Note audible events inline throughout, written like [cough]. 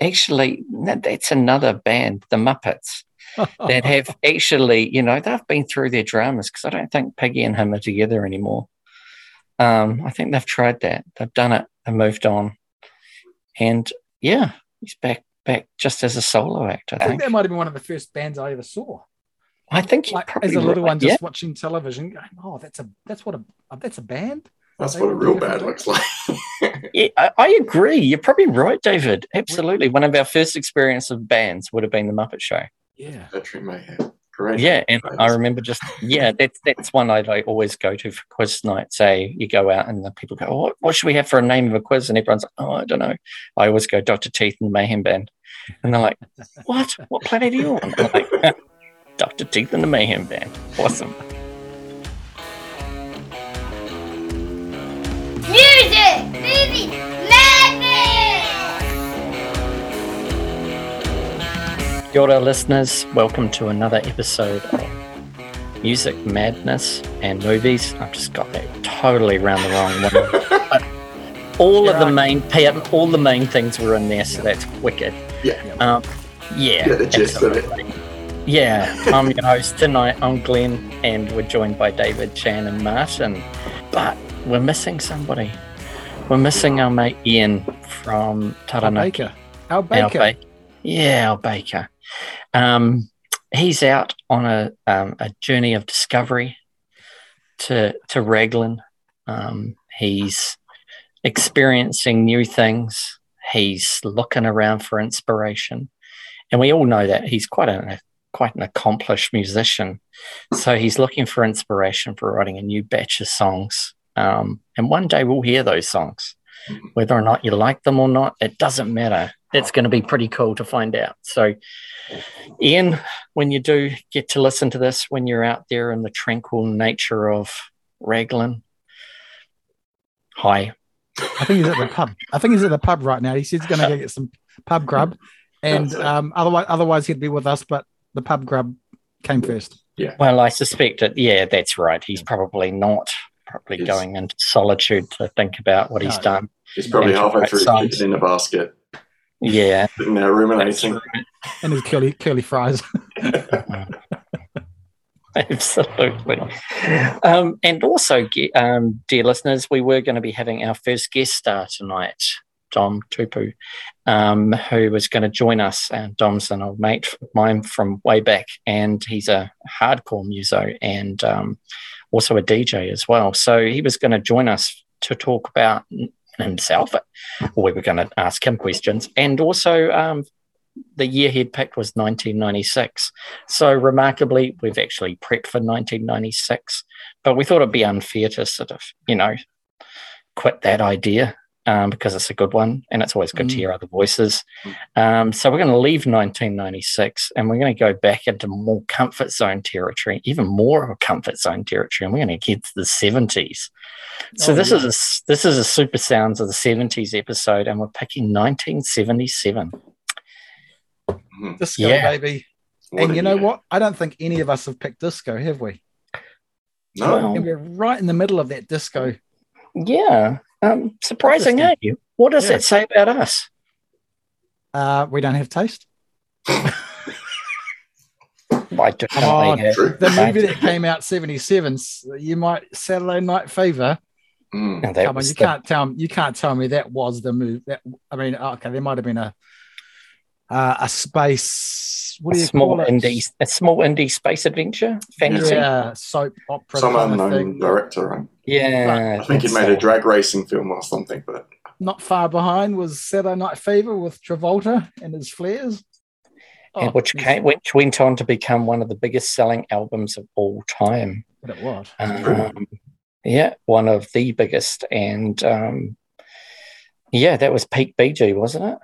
actually, that- that's another band, the Muppets, that [laughs] have actually, you know, they've been through their dramas because I don't think Piggy and him are together anymore. Um, I think they've tried that. They've done it and moved on. And yeah, he's back back just as a solo act, I I think think. that might have been one of the first bands I ever saw. I think Like as a little right. one, just Yeah. watching television, going, "Oh, that's a that's what a that's a band." That's what a real different band looks like. [laughs] Yeah, I, I agree. You're probably right, David. Absolutely. One of our first experience of bands would have been the Muppet Show. Yeah, Veteran Mayhem. Great. Yeah, and I remember just yeah, that's that's one I'd like, always go to for quiz night. Say eh? you go out and the people go, oh, what, what should we have for a name of a quiz? And everyone's like, oh, I don't know. I always go Doctor Teeth and the Mayhem Band, and they're like, what? What planet are you on? I'm like, [laughs] Doctor Teeth and the Mayhem Band. Awesome. Movies, madness! Kia ora, listeners. Welcome to another episode of Music Madness and Movies. I've just got that totally around the wrong one. But [laughs] all of the main all the main things were in there, so that's wicked. Yeah. Um, yeah. Yeah, the gist of it. Yeah, I'm your host tonight. I'm Glenn, and we're joined by David, Chan, and Martin. But we're missing somebody. We're missing our mate Ian from Taranaki. Baker, Al Al Baker. Ba- yeah, Al Baker. Um, he's out on a um, a journey of discovery to to Raglan. Um, he's experiencing new things. He's looking around for inspiration, and we all know that he's quite a quite an accomplished musician. So he's looking for inspiration for writing a new batch of songs. Um, and one day we'll hear those songs, whether or not you like them or not. It doesn't matter. It's going to be pretty cool to find out. So, Ian, when you do get to listen to this, when you're out there in the tranquil nature of Raglan, hi. I think he's at the pub. I think he's at the pub right now. He said he's going to go get some pub grub, and um, otherwise, otherwise he'd be with us. But the pub grub came first. Yeah. Well, I suspect it. Yeah, that's right. He's probably not probably Yes. going into solitude to think about what he's done. He's probably halfway through size. in the basket, Yeah, [laughs] sitting there ruminating. and his curly curly fries. [laughs] [laughs] Absolutely. Um, and also, um, dear listeners, we were going to be having our first guest star tonight, Dom Tupu, um, who was going to join us. And Dom's an old mate of mine from way back, and he's a hardcore muso and um, also a DJ as well. So he was going to join us to talk about himself. We were going to ask him questions, and also um, the year he'd picked was 1996. So remarkably, we've actually prepped for 1996, but we thought it'd be unfair to sort of, you know, quit that idea um, because it's a good one and it's always good to Mm. hear other voices. Um, so we're going to leave 1996 and we're going to go back into more comfort zone territory, even more of a comfort zone territory, and we're going to get to the 70s. So Oh, this yeah. is a s- this is a super sounds of the 70s episode, and we're picking 1977. Disco, Yeah. baby. What and you know year. what? I don't think any of us have picked disco, have we? No. And we're right in the middle of that disco. Yeah. Um, surprising, eh? Interesting. What does Yeah. that say about us? Uh, we don't have taste. [laughs] I don't Come know. True. The movie that came out 77, s- you might Saturday Night Fever. Mm. And Come on, you the- can't tell you can't tell me that was the move. That I mean, okay, there might have been a uh, a space. What a do you small call it? indie, a small indie space adventure fantasy. Yeah, Yeah, soap opera Some unknown director. Right? I think he that's, made a drag racing film or something, but Not far behind was Saturday Night Fever with Travolta and his flares. and Oh, which came, which went on to become one of the biggest selling albums of all time. but it was. Um, yeah, one of the biggest, and um, yeah, that was peak BG, wasn't it?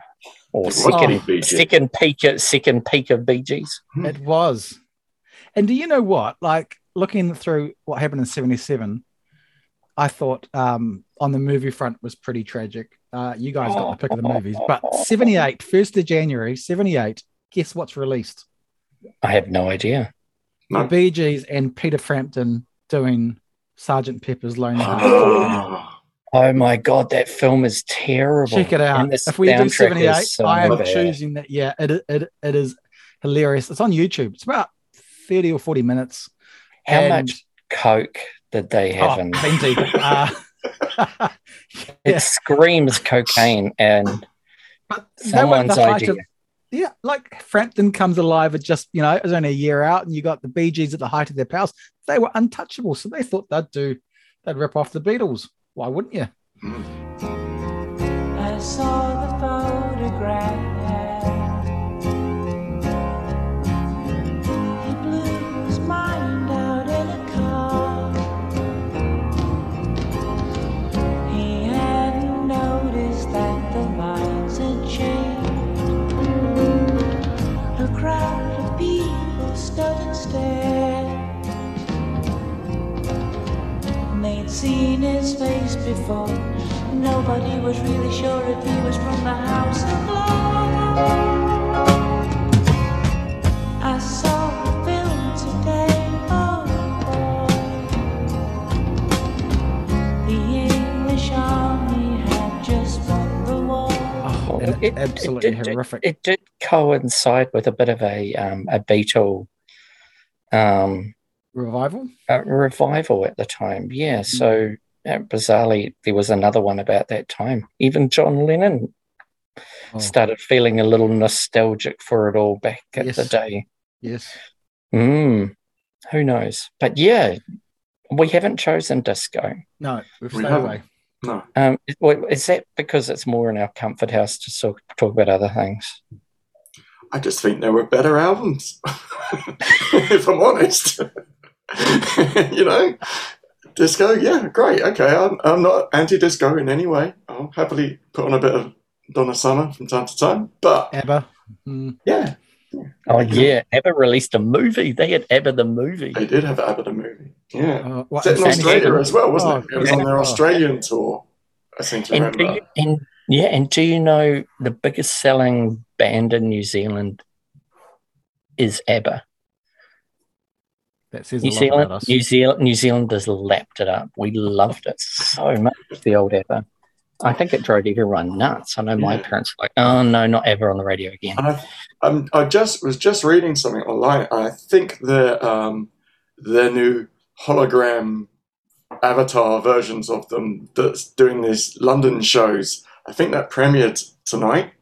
Or It second, peak second peak, second peak of Bee Gees. It was. And do you know what? Like looking through what happened in 77, I thought um, on the movie front was pretty tragic. Uh, you guys got the pick of the movies, but 78, 1st of January, 78, guess what's released? I have no idea. No. The Bee Gees and Peter Frampton doing Sergeant Pepper's Lonely [gasps] Hearts. Oh my god, that film is terrible. Check it out. If we do 78, so I am bad. choosing that. Yeah, it, it, it is hilarious. It's on YouTube. It's about 30 or 40 minutes. How And- much coke did they have Oh, in? plenty. [laughs] Uh, It screams cocaine and But they were someone's the height idea. of- yeah, like Frampton comes alive at just, you know, it was only a year out, and you got the Bee Gees at the height of their powers. They were untouchable. So they thought they'd do, they'd rip off the Beatles. Why wouldn't you? I saw the photograph. Seen his face before. Nobody was really sure if he was from the House of Lords. I saw the film today. Oh boy. The English army had just won the war. Oh, It- it- absolutely it did- horrific. it did coincide with a bit of a um, a Beatle um, Revival? uh, revival at the time. Yeah, Mm. so uh, bizarrely, there was another one about that time. Even John Lennon Oh, started feeling a little nostalgic for it all back at the day. yes. Mm, who knows? But yeah, we haven't chosen disco. No, we've We stayed haven't. away. No. Um, is- is that because it's more in our comfort house to talk, talk about other things? I just think there were better albums. [laughs] if I'm honest. [laughs] [laughs] you know? Disco, yeah, great. Okay, I'm, I'm not anti disco in any way. I'll happily put on a bit of Donna Summer from time to time. But ABBA. Mm, yeah, Oh yeah, ABBA released a movie. They had ABBA the movie. they did have ABBA the movie. Yeah. uh, what, Set in Australia Stewart? as well, wasn't Oh, it? It was on their yeah. Australian tour, I seem to And do remember. you, and yeah, and do you know the biggest selling band in New Zealand is ABBA? That says a New lot Zealand, about us. New Zealand, New Zealanders lapped it up. We loved it so much. The old ever. I think it drove everyone nuts. I know my Yeah. parents were like, "Oh no, not ever on the radio again." And I, um, I just was just reading something online. I think the um, their new hologram avatar versions of them that's doing these London shows. I think that premiered tonight.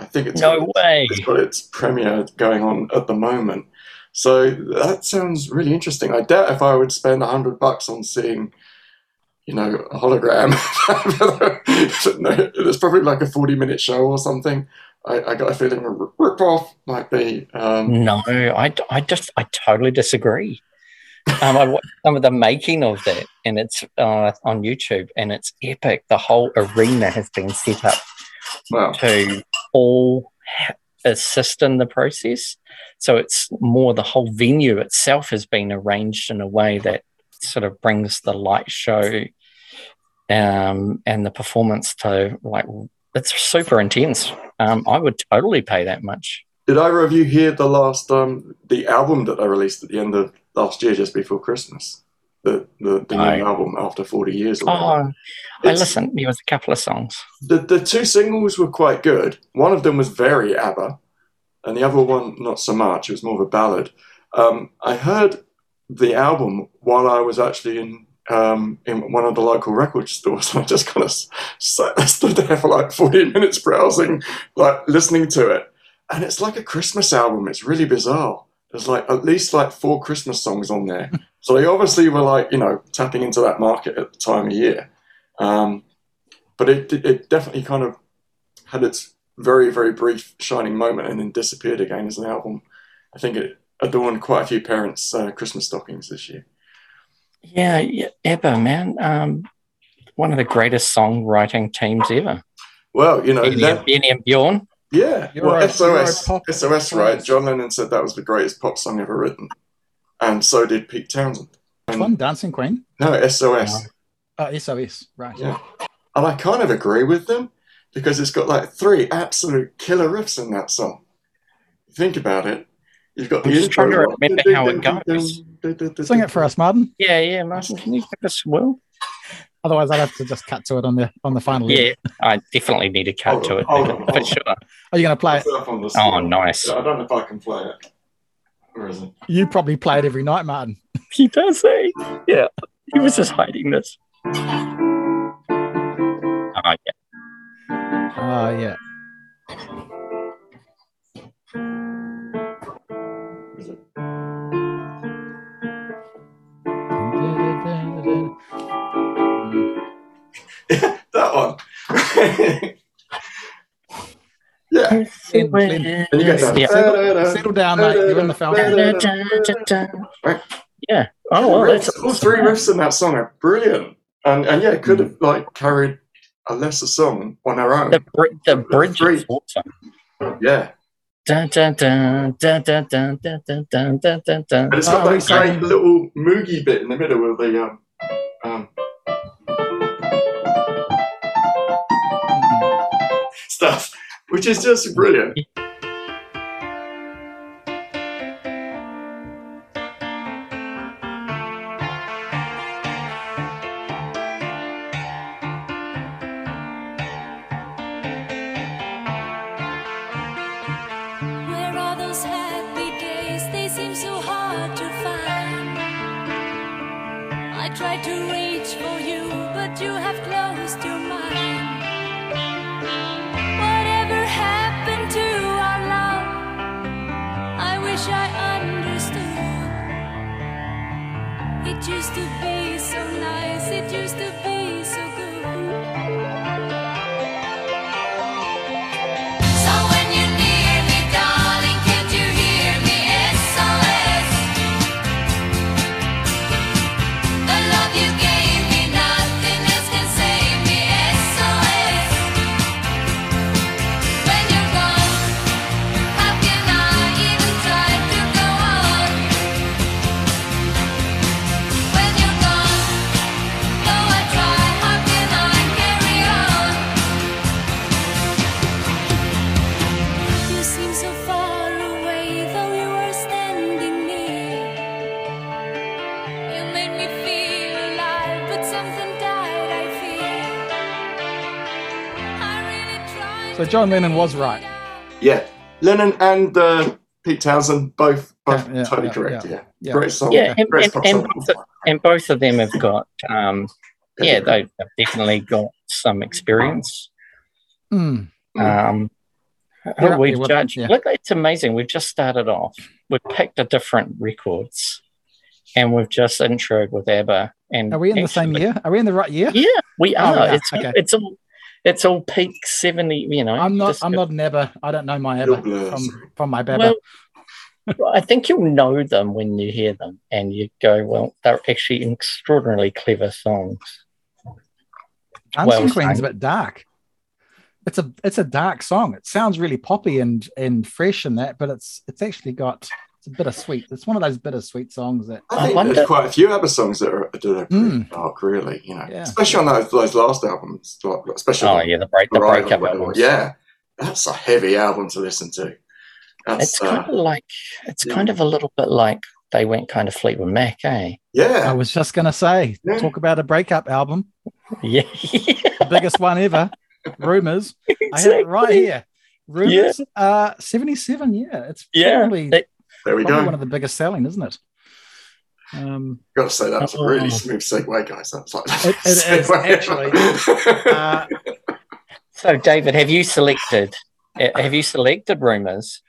I think it's No way. it's got its premiere going on at the moment. So that sounds really interesting. I doubt if I would spend a hundred bucks on seeing, you know, a hologram. [laughs] no, it's probably like a forty-minute show or something. I, I got a feeling a rip-off might be. Um, No, I, I just I totally disagree. Um, I watched some of the making of that, and it's uh, on YouTube, and it's epic. The whole arena has been set up well, to all assist in the process. So it's more the whole venue itself has been arranged in a way that sort of brings the light show um, and the performance to like it's super intense. Um, I would totally pay that much. did of you hear the last um, the album that I released at the end of last year, just before Christmas? The the, the No. new album after forty years. Oh, I listened. There was a couple of songs. The the two singles were quite good. One of them was very ABBA, and the other one not so much. It was more of a ballad. Um, I heard the album while I was actually in um, in one of the local record stores, and [laughs] I just kind of sat, [laughs] stood there for like forty minutes browsing, like listening to it. And it's like a Christmas album. It's really bizarre. There's like at least like four Christmas songs on there. [laughs] so they obviously were like you know tapping into that market at the time of year. Um, but it it definitely kind of had its very very brief shining moment and then disappeared again as an album. I think it adorned quite a few parents' uh, Christmas stockings this year. Yeah, yeah ABBA, man. Um, one of the greatest songwriting teams ever. Well, you know, Benny, that, and, Benny and Bjorn. yeah, You're well, a- SOS, pop- SOS, right? John Lennon said that was the greatest pop song ever written, and so did Pete Townshend. Which one? Dancing Queen? No, SOS. Oh, SOS. Right. Yeah. And I kind of agree with them because it's got like three absolute killer riffs in that song. Think about it. You've got the I'm just intro. trying to remember how it goes. Sing it for us, Martin. Yeah, yeah, Martin, can you give us a will? Otherwise, I'd have to just cut to it on the on the final. Yeah, I definitely need to cut Hold to on, it hold on, for hold on. sure. Are you going to play it? On the Oh, nice. I don't know if I can play it. Where is it? You probably play it every night, Martin. [laughs] He does, eh? Yeah, he was just hiding this. Oh, yeah. Oh yeah. Where is it? that one. [laughs] yeah. Glenn, Glenn, And you get that. Yeah. Settle- settle down, mate. You're in the Falcon. Yeah. Oh, well, Riffs- all three riffs in that song are brilliant, and and yeah, it could mm. have like carried a lesser song on their own. the, br- the bridge is awesome. Yeah, Dun, dun, dun, dun, dun, dun, dun, dun, dun, dun, dun, dun. and it's Oh, got we that great little moogie bit in the middle with the um, um stuff, which is just brilliant. So John Lennon was right. Yeah, Lennon and uh, Pete Townshend both both Yeah, yeah, totally yeah, correct. yeah. Yeah, Yeah. great song. Yeah, and, great and, pop and, song. both, and both of them have got, um, yeah, they've definitely got some experience. Mm. Um, They're we've there judged. yeah. Look, it's amazing. We've just started off. We've picked a different records, and we've just introed with ABBA. And Are we in the same year? Are we in the right year? Yeah, we Oh, are. we are. It's Okay. it's all it's all peak seventy. You know, I'm not. just- I'm not an ABBA. I don't know my You're ABBA blessed. from from my BABA. Well, [laughs] I think you'll know them when you hear them, and you go, "Well, they're actually extraordinarily clever songs." Unseen well Queen's a bit dark. It's a it's a dark song. It sounds really poppy and and fresh and that, but it's it's actually got it's a bittersweet. It's one of those bittersweet songs that I I think wonder- there's quite a few ABBA songs that are, that are pretty Mm. dark, really. You know, Yeah. especially on those, those last albums, like, especially Oh on yeah, the break the breakup albums. Yeah, that's a heavy album to listen to. That's it's uh, kind of like it's yeah. kind of a little bit like they went kind of Fleetwood Mac, eh? Yeah. I was just gonna say. Yeah. Talk about a breakup album, Yeah, the biggest one ever. Rumors. [laughs] I have it right here. Rumors. Uh, seventy-seven. Yeah, it's Yeah, probably, it- there we probably go. one of the biggest selling, isn't it? Um, Got to say that's a really Oh. smooth segue, guys. That's like It- it is, [laughs] segue. uh, [laughs] So, David, have you selected? uh, Have you selected rumors?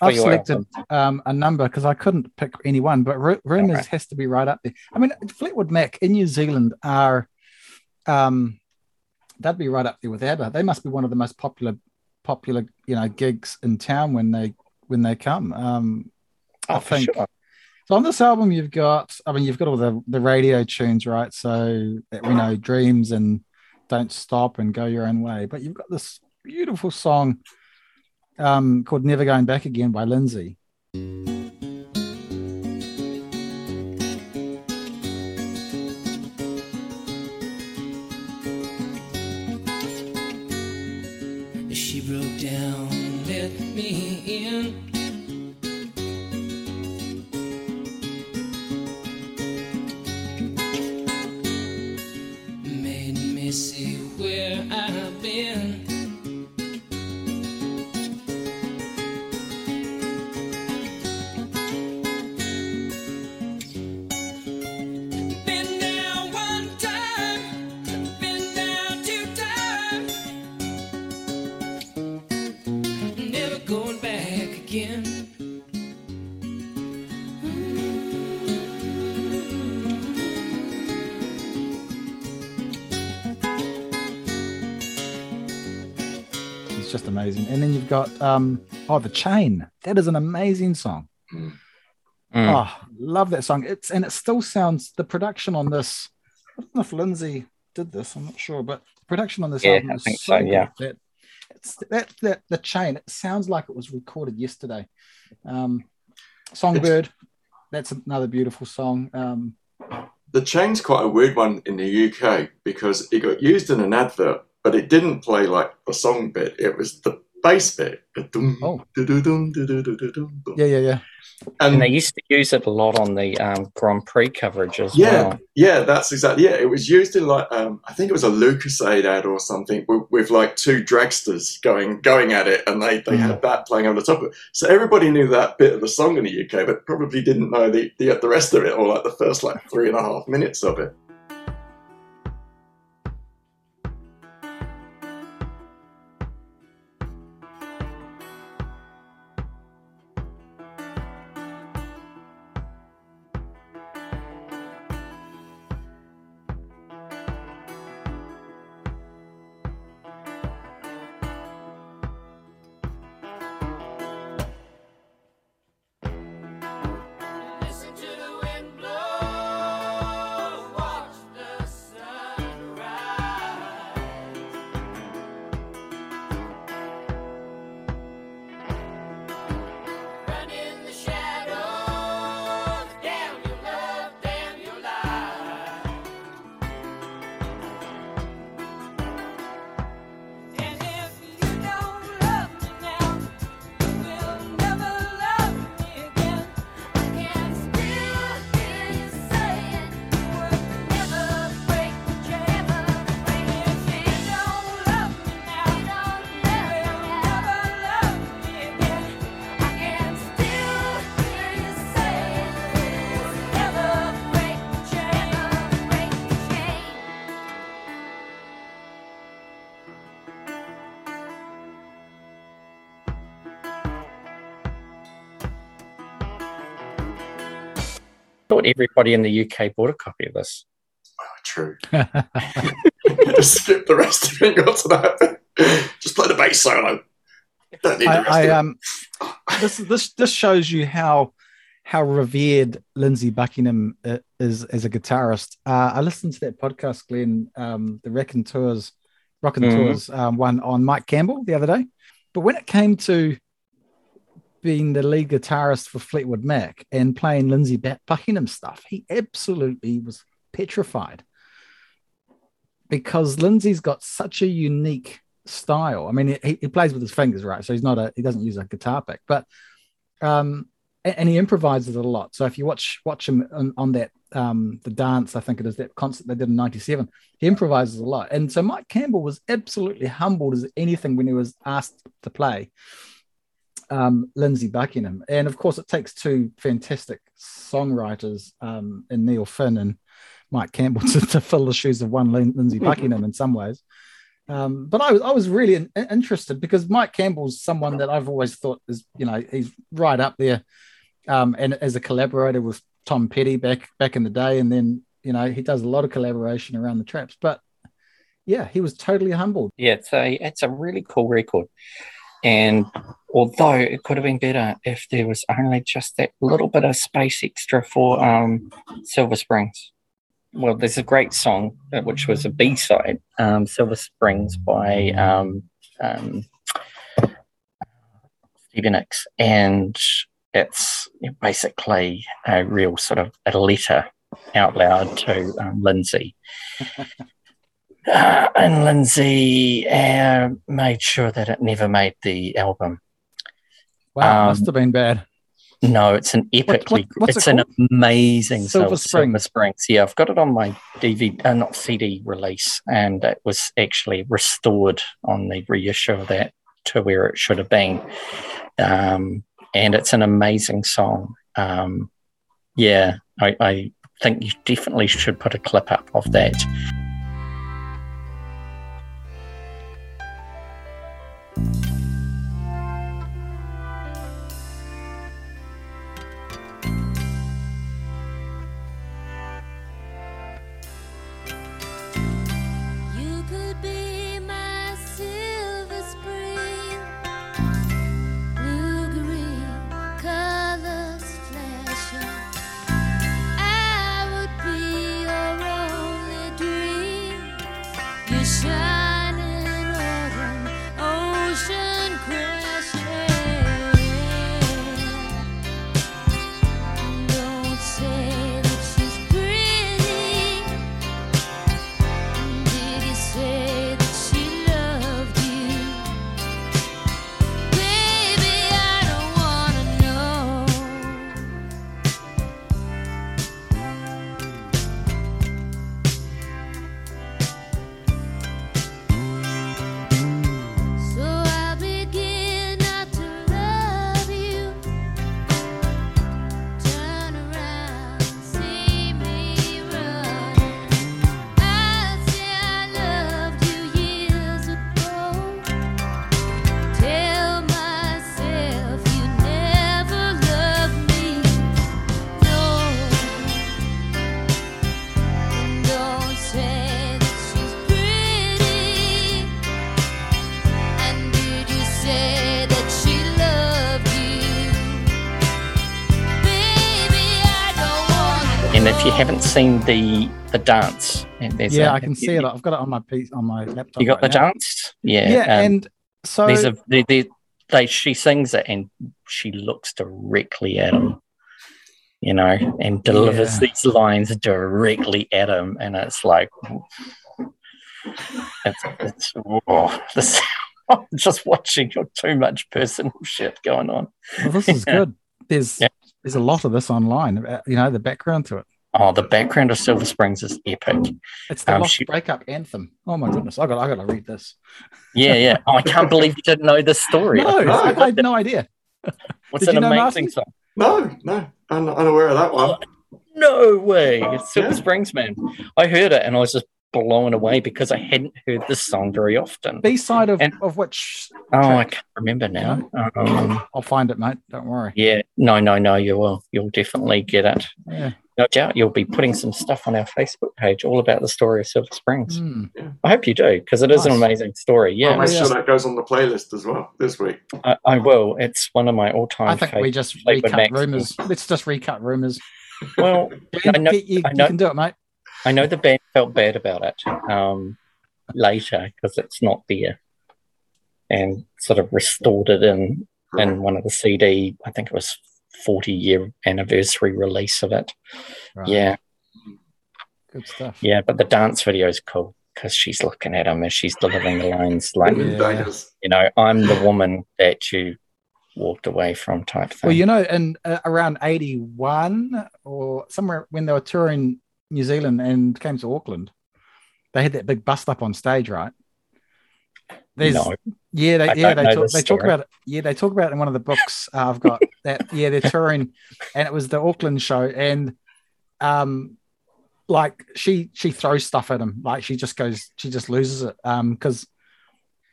I've selected um, a number because I couldn't pick any one, but Ru- Rumors Okay. has to be right up there. I mean, Fleetwood Mac in New Zealand are, um, that'd be right up there with ABBA. They must be one of the most popular, popular, you know, gigs in town when they when they come. Um, I for think- sure. so on this album, you've got, I mean, you've got all the the radio tunes, right? So that we know, Dreams and Don't Stop and Go Your Own Way. But you've got this beautiful song um, called Never Going Back Again by Lindsey. in amazing. And then you've got um, oh, the chain. That is an amazing song. Mm. Oh, love that song. It's and it still sounds the production on this. I don't know if Lindsey did this. I'm not sure, but production on this Yeah, album I is think so so, yeah. good. That it's that that the chain. It sounds like it was recorded yesterday. Um, Songbird. That's another beautiful song. Um, The chain's quite a weird one in the UK because it got used in an advert, but it didn't play like the song bit. It was the bass bit. Dum, Oh. yeah, yeah, yeah. And And they used to use it a lot on the um, Grand Prix coverage as yeah, well. yeah, that's exactly yeah. It was used in like um, I think it was a Lucozade ad or something with, with like two dragsters going going at it, and they, they had that playing on the top of it. So everybody knew that bit of the song in the UK, but probably didn't know the, the the rest of it or like the first like three and a half minutes of it. Everybody in the UK bought a copy of this. Oh, true. [laughs] [laughs] Just skip the rest of it and got to that. Just play the bass solo. Don't need the rest I, I of it. um this this this shows you how how revered Lindsey Buckingham is as a guitarist. Uh, I listened to that podcast, Glenn, um, the Rockin' Tours, Rockin' Mhm. Tours um, one on Mike Campbell the other day. But when it came to being the lead guitarist for Fleetwood Mac and playing Lindsey Buckingham stuff, he absolutely was petrified because Lindsey's got such a unique style. I mean, he, he plays with his fingers, right? So he's not a he doesn't use a guitar pick, but um, a- and, he improvises a lot. So if you watch watch him on, on that um the dance, I think it is that concert they did in '97, he improvises a lot. And so Mike Campbell was absolutely humbled as anything when he was asked to play um, Lindsey Buckingham. And of course, it takes two fantastic songwriters um, in Neil Finn and Mike Campbell [laughs] to, to fill the shoes of one Lin- Lindsey Buckingham in some ways. Um, but I was I was really in, interested because Mike Campbell's someone that I've always thought is you know he's right up there, um, and as a collaborator with Tom Petty back back in the day, and then you know he does a lot of collaboration around the traps. But yeah, he was totally humbled. Yeah, it's a it's a really cool record. And although it could have been better if there was only just that little bit of space extra for um, Silver Springs. Well, there's a great song uh, which was a B side, um, Silver Springs by um, um, Nicks, and it's basically a real sort of a letter out loud to um, Lindsey. [laughs] Uh, [clears throat] and Lindsey uh, made sure that it never made the album. Wow, Um, must have been bad. No, it's an epically, what's it's it an amazing Silver Silver, Springs. Silver Springs. Yeah, I've got it on my DVD, uh, not CD release, and it was actually restored on the reissue of that to where it should have been. Um, and it's an amazing song. Um, yeah, I, I think you definitely should put a clip up of that. Seen the the dance, there's yeah, a- I can see it. I've got it on my piece on my laptop. You got right the now. dance? Yeah. Yeah, um, and so there's a they, they, they she sings it and she looks directly at him you know and delivers Yeah. these lines directly at him and it's like it's, it's oh, this, I'm just watching your too much personal [laughs] shit going on well, this is [laughs] good. There's Yeah. there's a lot of this online. about, You know the background to it. Oh the background of silver springs is epic It's the Um, Lost she- breakup anthem. Oh my goodness! I got I got to read this. yeah yeah oh, [laughs] i can't believe you didn't know this story No, No. I, I had [laughs] no idea. what's did an you know, amazing Martin? song No, no, I'm unaware of that one. No way. It's Silver Yeah. Springs, man. I heard it and I was just blown away because I hadn't heard this song very often. B side of, And- of which Oh, I can't remember now. Um, I'll find it, mate. Don't worry. yeah, no, no, no, you will. You'll definitely get it. Yeah. No doubt you'll be putting some stuff on our Facebook page all about the story of Silver Springs. Hmm. I hope you do because it is an amazing story. I'll Yeah, make yeah. sure that goes on the playlist as well this week. I, I will. It's one of my all time I think we just recut Mac. rumors. Let's just recut rumors. Well, You, I know, you, you I know- can do it, mate. I know the band felt bad about it um, later because it's not there and sort of restored it in in one of the CD. I think it was 40 year anniversary release of it. Right. Yeah, Good stuff. yeah. But the dance video is cool because she's looking at him as she's delivering the lines like, Yeah. You know, I'm the woman that you walked away from type thing. Well, you know, in uh, around 81 or somewhere when they were touring New Zealand and came to Auckland, they had that big bust up on stage, right? There's, no, Yeah, they I yeah they talk, they talk about it. Yeah, they talk about it in one of the books uh, I've got. [laughs] that yeah, they're touring, and it was the Auckland show, and um, like she she throws stuff at him, like she just goes, she just loses it, um, because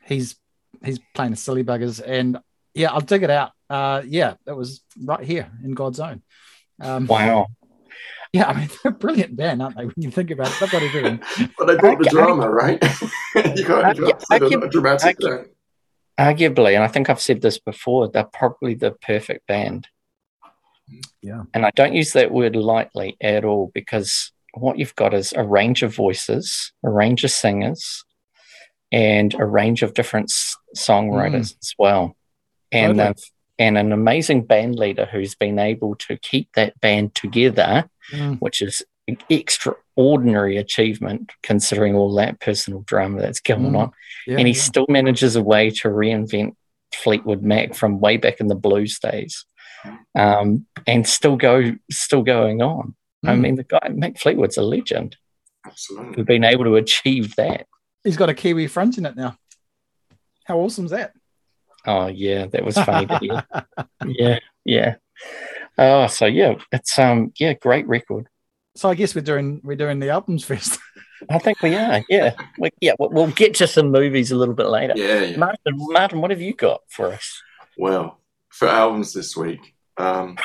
he's he's playing the silly buggers, and yeah, I'll dig it out. Uh, yeah, it was right here in God's own. Um, wow. Yeah, I mean [laughs] they're a brilliant band, aren't they? When you think about it, they've got everything. [laughs] But they brought the Okay. drama, right? you [laughs] got, you got I to a dramatic I can- thing. Arguably, and I think I've said this before, they're probably the perfect band. Yeah. And I don't use that word lightly at all because what you've got is a range of voices, a range of singers, and a range of different s- songwriters mm. as well. And Totally. they've- and an amazing band leader who's been able to keep that band together, Mm. which is an extraordinary achievement considering all that personal drama that's going Mm. on Yeah, and he yeah. still manages a way to reinvent Fleetwood Mac from way back in the blues days, um, and still go, still going on. I Mm. mean, the guy Mick Fleetwood's a legend Absolutely. who's been able to achieve that. He's got a Kiwi front in it now. How awesome is that? Oh yeah, that was funny. to [laughs] yeah, yeah. Oh, so yeah, it's um, yeah, great record. So I guess we're doing we're doing the albums first. [laughs] I think we are. Yeah, we, yeah. We'll, we'll get to some movies a little bit later. Yeah, yeah. Martin, Martin, what have you got for us? Well, for albums this week, um,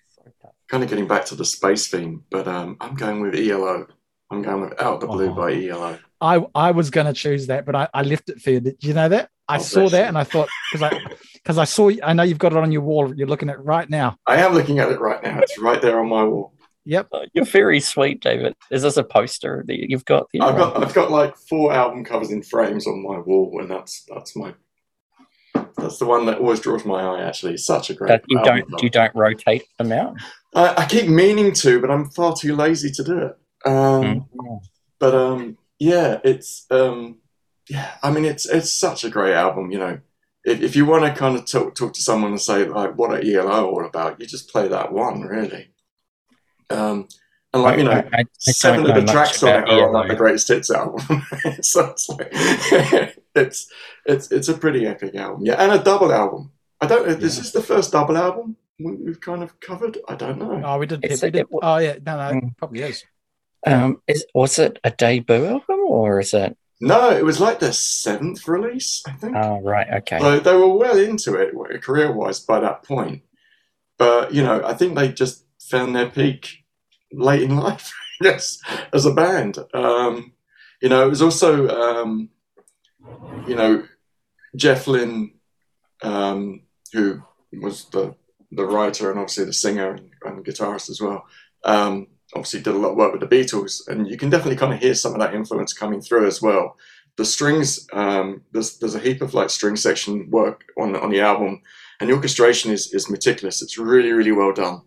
[laughs] kind of getting back to the space theme, but um, I'm going with ELO. I'm going with Out the Blue Oh. by ELO. I I was going to choose that, but I, I left it for you. Did you know that? I Oh, saw that you. and I thought because I because I saw I know you've got it on your wall. You're looking at it right now. I am looking at it right now. It's right there on my wall. Yep. Oh, you're very sweet, David. Is this a poster that you've got there? I've got I've got like four album covers in frames on my wall, and that's that's my that's the one that always draws my eye. Actually, It's such a great. that you album don't cover. you don't rotate them out. I, I keep meaning to, but I'm far too lazy to do it. Um, Mm. But um, yeah, it's um, yeah. I mean, it's it's such a great album. You know, if, if you want to kind of talk talk to someone and say like, what are ELO all about? You just play that one, really. Um, and like you know, I, I, I seven of the tracks on it are on like the greatest hits album. [laughs] so it's like [laughs] it's it's it's a pretty epic album, yeah, and a double album. I don't. Is Yeah. this the first double album we- we've kind of covered? I don't know. Oh, we did. It's we a- did it oh yeah, no, no, Mm. it probably is. Um, is, was it a debut album or is it? No, it was like their seventh release, I think. Oh, right. Okay. So they were well into it career wise by that point. But, you know, I think they just found their peak late in life, [laughs] yes, as a band. Um, you know, it was also, um, you know, Jeff Lynne, um, who was the, the writer and obviously the singer and, and guitarist as well, um, obviously did a lot of work with the Beatles, and you can definitely kind of hear some of that influence coming through as well. The strings, um, there's there's a heap of like string section work on on the album, and the orchestration is is meticulous. It's really really well done.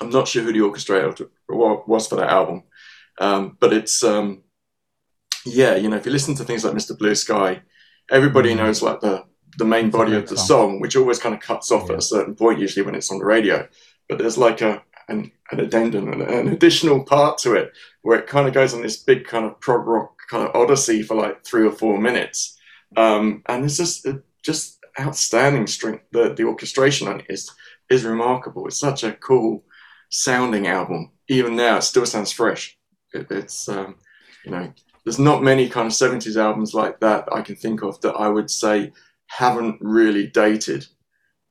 I'm not sure who the orchestrator was for that album, um, but it's um, yeah, you know, if you listen to things like Mr. Blue Sky, everybody knows like the the main body of the song. song, which always kind of cuts off Yeah. at a certain point, usually when it's on the radio. But there's like a an, an addendum, an, an additional part to it, where it kind of goes on this big kind of prog rock kind of odyssey for like three or four minutes, um, and it's just it, just outstanding string. The the orchestration on it is is remarkable. It's such a cool sounding album. Even now, it still sounds fresh. It, it's um, you know, there's not many kind of 70s albums like that I can think of that I would say haven't really dated.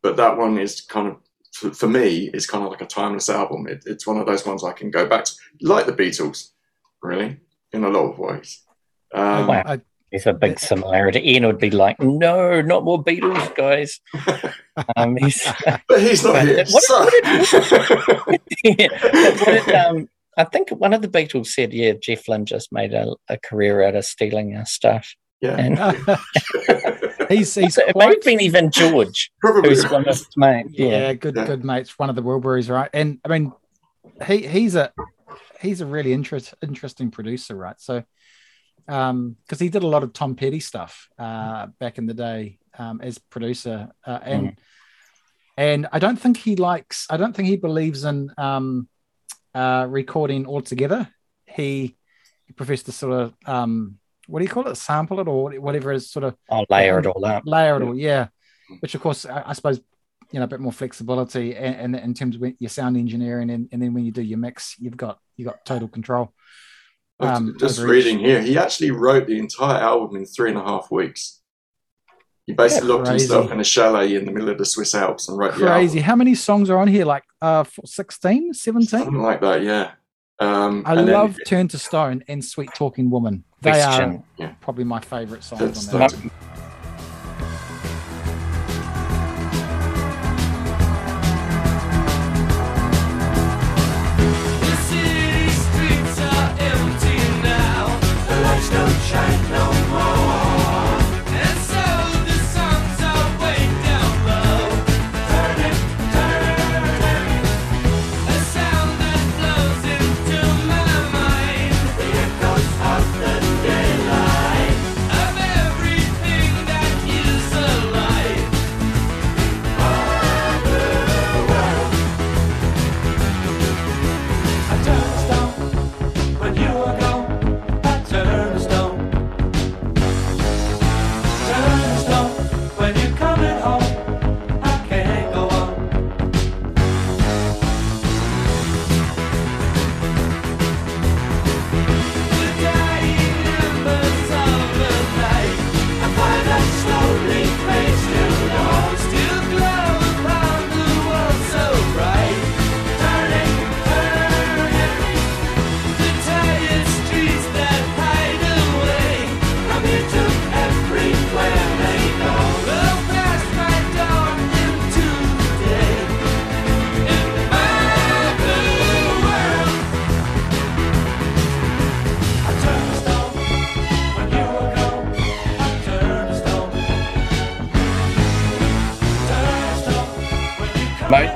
But that one is kind of, for, for me, is kind of like a timeless album. It, it's one of those ones I can go back to, like the Beatles, really, in a lot of ways. Um, Wow. I- There's a big similarity. Ian would be like, "No, not more Beatles, guys." [laughs] Um, he's, [laughs] But he's not But here. what- so- yeah, what it, [laughs] um, I think one of the Beatles said, "Yeah, Jeff Lynne just made a, a career out of stealing our stuff." yeah, And he's he's it may have been even George, [laughs] probably. who's one of his mates. yeah, Yeah, good Yeah. good mates one of the wilburys right and i mean he he's a he's a really interest, interesting producer right so um because he did a lot of tom petty stuff uh back in the day um as producer uh, and and i don't think he likes i don't think he believes in um uh recording altogether he he prefers to sort of um what do you call it sample it or whatever is sort of I'll layer it all up. layer it all, yeah. Which of course, I, I suppose, you know, a bit more flexibility and, and in terms of your sound engineering, and, and then when you do your mix, you've got you got total control. Um, just over each- reading here, he actually wrote the entire album in three and a half weeks. He basically Yeah, locked himself in a chalet in the middle of the Swiss Alps and wrote the Crazy. How many songs are on here? Like uh, 16, 17? Something like that, yeah. Um, I and then- love Turn to Stone and Sweet Talking Woman. They Question. are probably my favorite songs That's- on that. that's- The city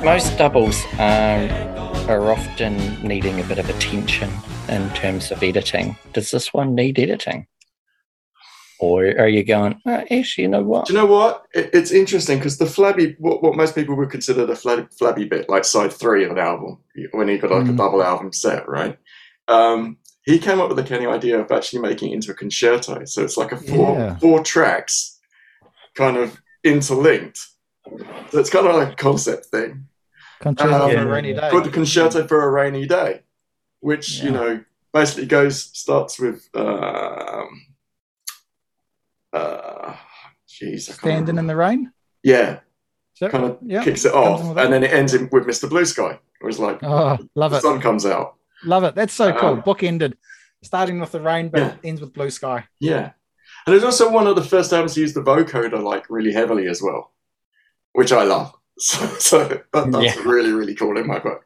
most doubles are, are often needing a bit of attention in terms of editing. Does this one need editing? Or are you going, oh, actually, you know what? Do you know what? It, it's interesting because the flabby, what, what most people would consider the flabby, flabby bit, like side three of an album, when he got like a Mm. double album set, right? Um, he came up with the Kenny idea of actually making it into a concerto. So it's like a four Yeah. four tracks, kind of interlinked. So it's kind of like a concept thing. Concerto Um, for a rainy day. Called the Concerto for a Rainy Day, which you know basically goes starts with um, uh, jeez, I Standing in the rain. yeah, So, kind of yeah. kicks it off, in and that. then it ends in, with Mr. Blue Sky. It was like Oh, love the it. sun comes out. Love it. That's so cool. Um, Book ended. Starting with the rain, but Yeah. ends with blue sky. Yeah, and it's also one of the first albums to use the vocoder like really heavily as well, which I love. [laughs] So, so that, that's Yeah. really really cool in my book.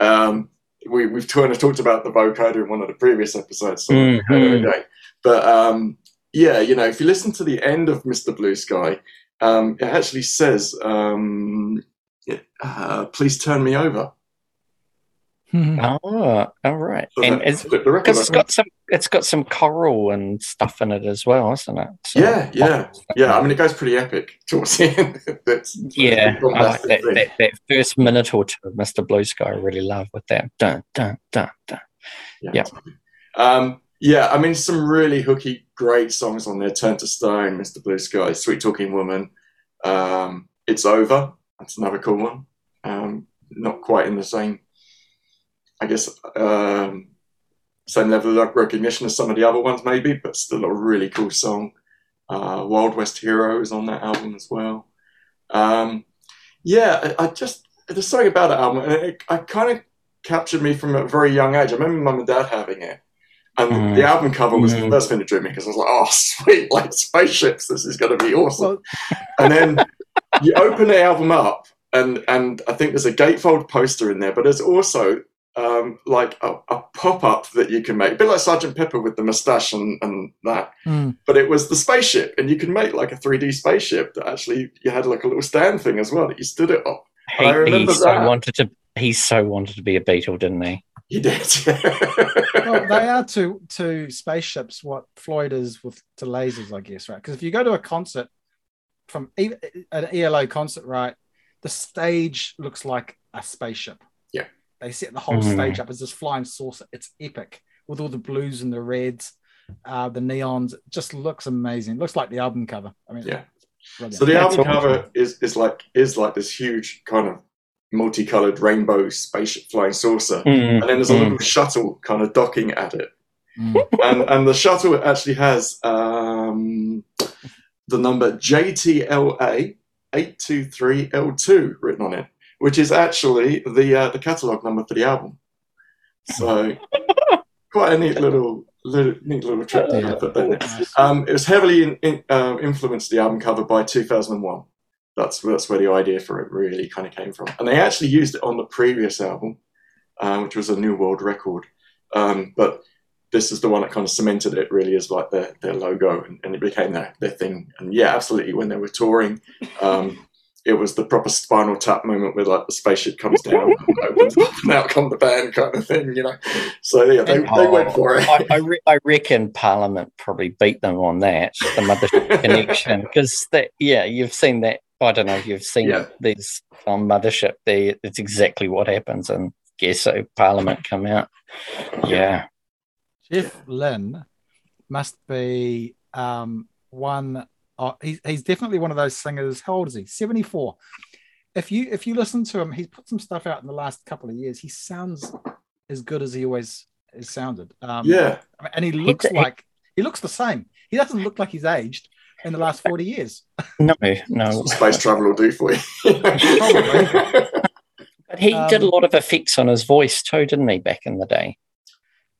Um, we, we've kind of talked about the vocoder in one of the previous episodes. So Mhm. okay. But um, yeah, you know, if you listen to the end of Mr. Blue Sky, um, it actually says, um, uh, "Please turn me over." Oh, [laughs] all right. So And that- it's the, record, it's got some it's got some choral and stuff in it as well, isn't it? So- yeah, yeah, yeah. I mean, it goes pretty epic towards the end. [laughs] That's Yeah, pretty I like that, that, that first minute or two of Mr. Blue Sky. I really love with that dun dun dun dun. Yeah. Um, yeah, I mean, some really hooky, great songs on there. Turn to Stone, Mr. Blue Sky, Sweet Talking Woman. Um, it's Over. That's another cool one. Um, not quite in the same, I guess, um, same level of recognition as some of the other ones, maybe, but still a really cool song. Uh, Wild West Hero is on that album as well. Um, yeah, I, I just, there's something about that album, and it, it kind of captured me from a very young age. I remember mum and dad having it. And Mm. the album cover was the Mm. first thing that drew me because I was like, oh, [laughs] sweet, like spaceships, this is going to be awesome. And then you open the album up, and, and I think there's a gatefold poster in there, but there's also um, like a, a pop up that you can make, a bit like Sergeant Pepper with the mustache and, and that. Hmm. But it was the spaceship, and you can make like a 3D spaceship that actually you had like a little stand thing as well that you stood it up. He, I remember he so that. wanted to. He so wanted to be a Beatle, didn't he? You did. [laughs] well, they are to to spaceships what Floyd is with to lasers, I guess, right? Because if you go to a concert from e- an ELO concert, right, the stage looks like a spaceship. Yeah. they set the whole Mhm. stage up as this flying saucer. It's epic with all the blues and the reds, uh, the neons. It just looks amazing. looks like the album cover. I mean, Yeah. brilliant. So the That's album awesome. cover is, is like is like this huge kind of multicolored rainbow spaceship flying saucer, Mm, and then there's a mm. little shuttle kind of docking at it, Mm. [laughs] and and the shuttle actually has um, the number JTLA eight two three L two written on it, which is actually the uh, the catalog number for the album. So [laughs] quite a neat little little neat little trip that Yeah. I put there. Nice. Um, it was heavily in, in, uh, influenced the album cover by 2001. That's that's where the idea for it really kind of came from, and they actually used it on the previous album, uh, which was a New World Record. Um, but this is the one that kind of cemented it really as like their, their logo, and, and it became their, their thing. And yeah, absolutely, when they were touring, um, it was the proper Spinal Tap moment where like the spaceship comes down and opens up, and out come the band kind of thing, you know. So yeah, they, they went for it. I, I, re- I reckon Parliament probably beat them on that, the Mothership [laughs] Connection, because that, yeah, you've seen that. I don't know if you've seen Yeah. these on Mothership. They, it's exactly what happens, and guess so. Parliament come out. Yeah, Jeff Lynne must be um, one. Oh, he's he's definitely one of those singers. How old is he? Seventy four. If you if you listen to him, he's put some stuff out in the last couple of years. He sounds as good as he always has sounded. Um, yeah. And he looks he- like he looks the same. He doesn't look like he's aged in the last forty years. [laughs] no, no. space travel will do for you. [laughs] But he Um, did a lot of effects on his voice too, didn't he? Back in the day.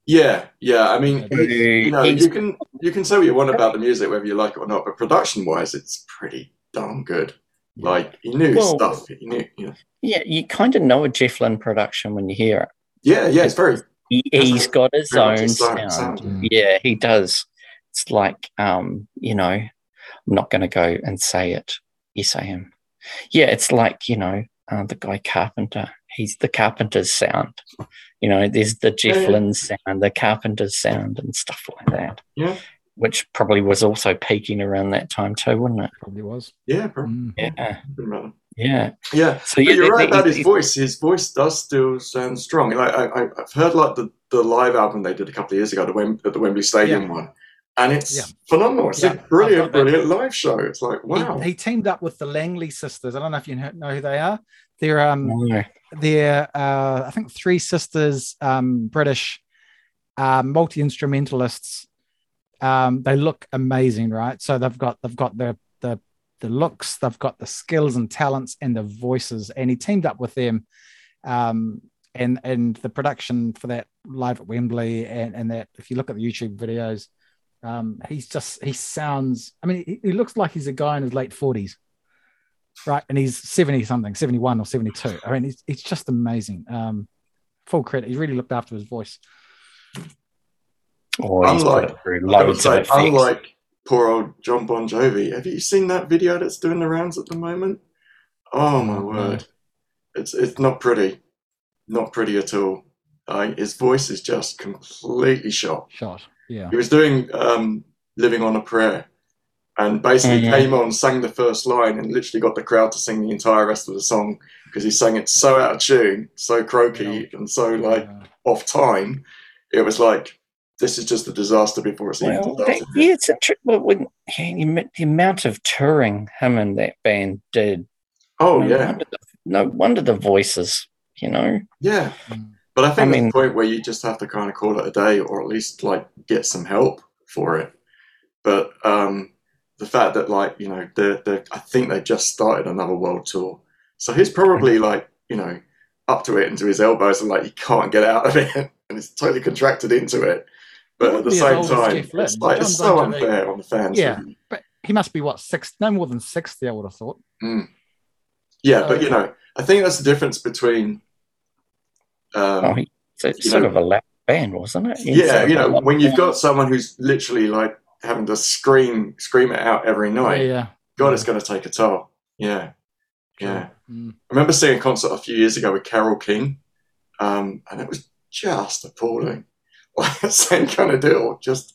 Yeah, yeah. I mean, you know, you can you can say what you want about the music, whether you like it or not, but production wise, it's pretty darn good. Like he knew Well- stuff. He knew, you know. Yeah, you kind of know a Jeff Lynne production when you hear it. Yeah, yeah. It's very He, he's got his own his own sound. sound. Mm. Yeah, he does. It's like, um, you know, I'm not going to go and say it. You say him. Yeah, it's like, you know, uh, the guy Carpenter. He's the Carpenter's sound. You know, there's the Jeff Yeah, yeah. Lynne sound, the Carpenter's sound, and stuff like that. Yeah. Which probably was also peaking around that time too, wouldn't it? Probably was. yeah, probably. Mm. Yeah, yeah. Yeah, So but yeah, you're right about his voice. His voice does still sound strong. Like I, I, I've heard like the, the live album they did a couple of years ago, the Wem- at the Wembley Stadium one, and it's Yeah. phenomenal. It's Yeah, a brilliant, I've got that. brilliant live show. It's like wow. He, he teamed up with the Langley sisters. I don't know if you know know who they are. They're um No. they're uh, I think three sisters, um, British, uh, multi instrumentalists. Um, they look amazing, right? So they've got they've got the the the looks, they've got the skills and talents and the voices, and he teamed up with them. Um, and and the production for that live at Wembley, and and that if you look at the YouTube videos, um, he's just he sounds. I mean, he, he looks like he's a guy in his late forties right? And he's 70 something, 71 or 72. I mean, it's, he's just amazing. Um, full credit. He really looked after his voice. Or he's put Unlike- it through I would say, effects. unlike poor old John Bon Jovi, have you seen that video that's doing the rounds at the moment? Oh my No. word, it's it's not pretty, not pretty at all. Uh, his voice is just completely shot. Shot. Yeah. He was doing um, "Living on a Prayer," and basically Mhm. came on, sang the first line, and literally got the crowd to sing the entire rest of the song because he sang it so out of tune, so croaky, and so like Uh, off time. It was like this is just a disaster before it's even Well, started. that, yeah, it's a tr- well, when, yeah, the amount of touring him and that band did. Oh no yeah, Wonder the, no wonder the voices, you know. yeah. Mm. But I think I mean- a point where you just have to kind of call it a day, or at least like get some help for it. But um, the fact that like you know they they I think they just started another world tour, so he's probably like you know up to it into his elbows and like he can't get out of [laughs] it, and he's totally contracted into it. But at the same time, it's like it's so Bon Jovi- unfair on the fans. Yeah. really. but he must be what six? No more than sixty, I would have thought. yeah. But you know, I think that's the difference between. Um, Oh, he, it's, it's You sort know- of a lap band, wasn't it? He's yeah, you know, when you've got someone who's literally like having to scream, scream it out every night. Yeah. God, it's going to take a toll. Yeah, yeah. Mm. I remember seeing a concert a few years ago with Carole King, um, and it was just appalling. [laughs] Like the same kind of deal. Just,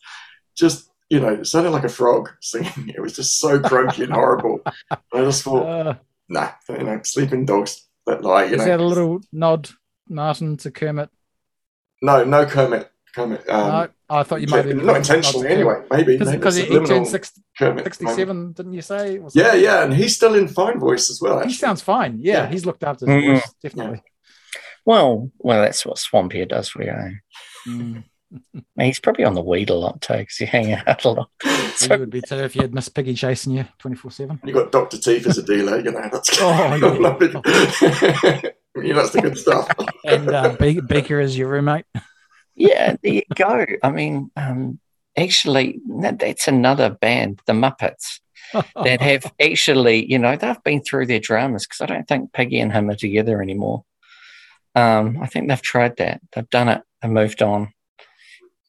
just you know, it sounded like a frog singing. It was just so croaky and horrible. And [laughs] I just thought, Uh, nah, you know, sleeping dogs that lie. You is know, that a little nod, Martin, to Kermit? no, no Kermit, Kermit. Um, no, I thought you might have not intentionally anyway. Maybe maybe because he, it's he turned six, Kermit moment. 67, didn't you say? Or Yeah, something? yeah, and he's still in fine voice as well. He sounds fine. Yeah, Yeah. he's looked after his Mhm. voice, definitely. Well, well, that's what Swampier does for you. eh? Mm. [laughs] He's probably on the weed a lot too, because you hang out a lot. [laughs] you So, would be too if you had Miss Piggy chasing you 24 7. You got Doctor Teeth as a dealer, you know. That's [laughs] Oh, yeah. you know, that's the good stuff. And uh, Be- Beaker is your roommate. Yeah, there you go. I mean, um, actually, that, that's another band, the Muppets, that have [laughs] actually, you know, they've been through their dramas because I don't think Piggy and him are together anymore. Um, I think they've tried that. They've done it. They moved on,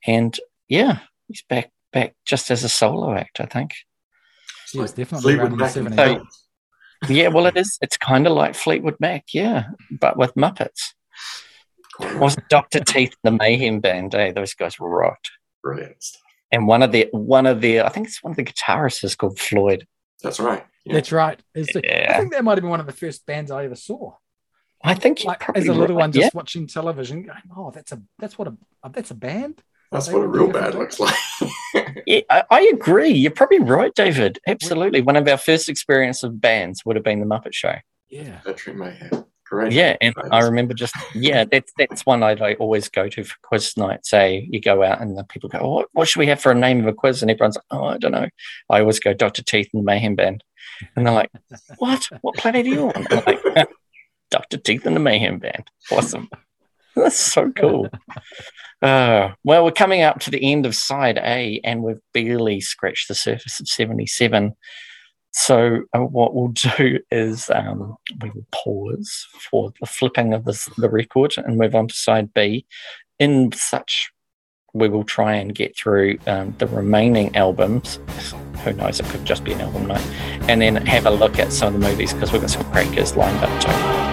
and yeah, he's back back just as a solo act. I think. She was definitely Fleetwood Mac 70s. and Yeah, well, it is. It's kind of like Fleetwood Mac, yeah, but with Muppets. Phil. Wasn't Doctor Teeth the Mayhem Band? Eh? Those guys were rocked. Brilliant stuff. And one of the one of the I think it's one of the guitarists is called Floyd. That's right. Yeah. That's right. It's the- I think that might have been one of the first bands I ever saw. I think Like probably as a little right, one, just yeah. watching television, going, "Oh, that's a that's what a that's a band." That's They what a real band looks like. [laughs] Yeah, I, I agree. You're probably right, David. Absolutely. One of our first experience of bands would have been the Muppet Show. Yeah, Veterinary mayhem. Yeah, and I remember just yeah, that's that's one I like always go to for quiz night. Say you go out and the people go, oh, what, what should we have for a name of a quiz? And everyone's like, oh, I don't know. I always go Doctor Teeth and the Mayhem Band, and they're like, what? What planet are you on? I'm like, [laughs] Doctor Teeth and the Mayhem Band. Awesome. [laughs] That's so cool. Uh, well, we're coming up to the end of side A, and we've barely scratched the surface of 77. So, uh, what we'll do [laughs] is um, we will pause for the flipping of this, the record and move on to side B. In such, we will try and get through um, the remaining albums. Who knows? It could just be an album night, and then have a look at some of the movies because we've got some crackers lined up too.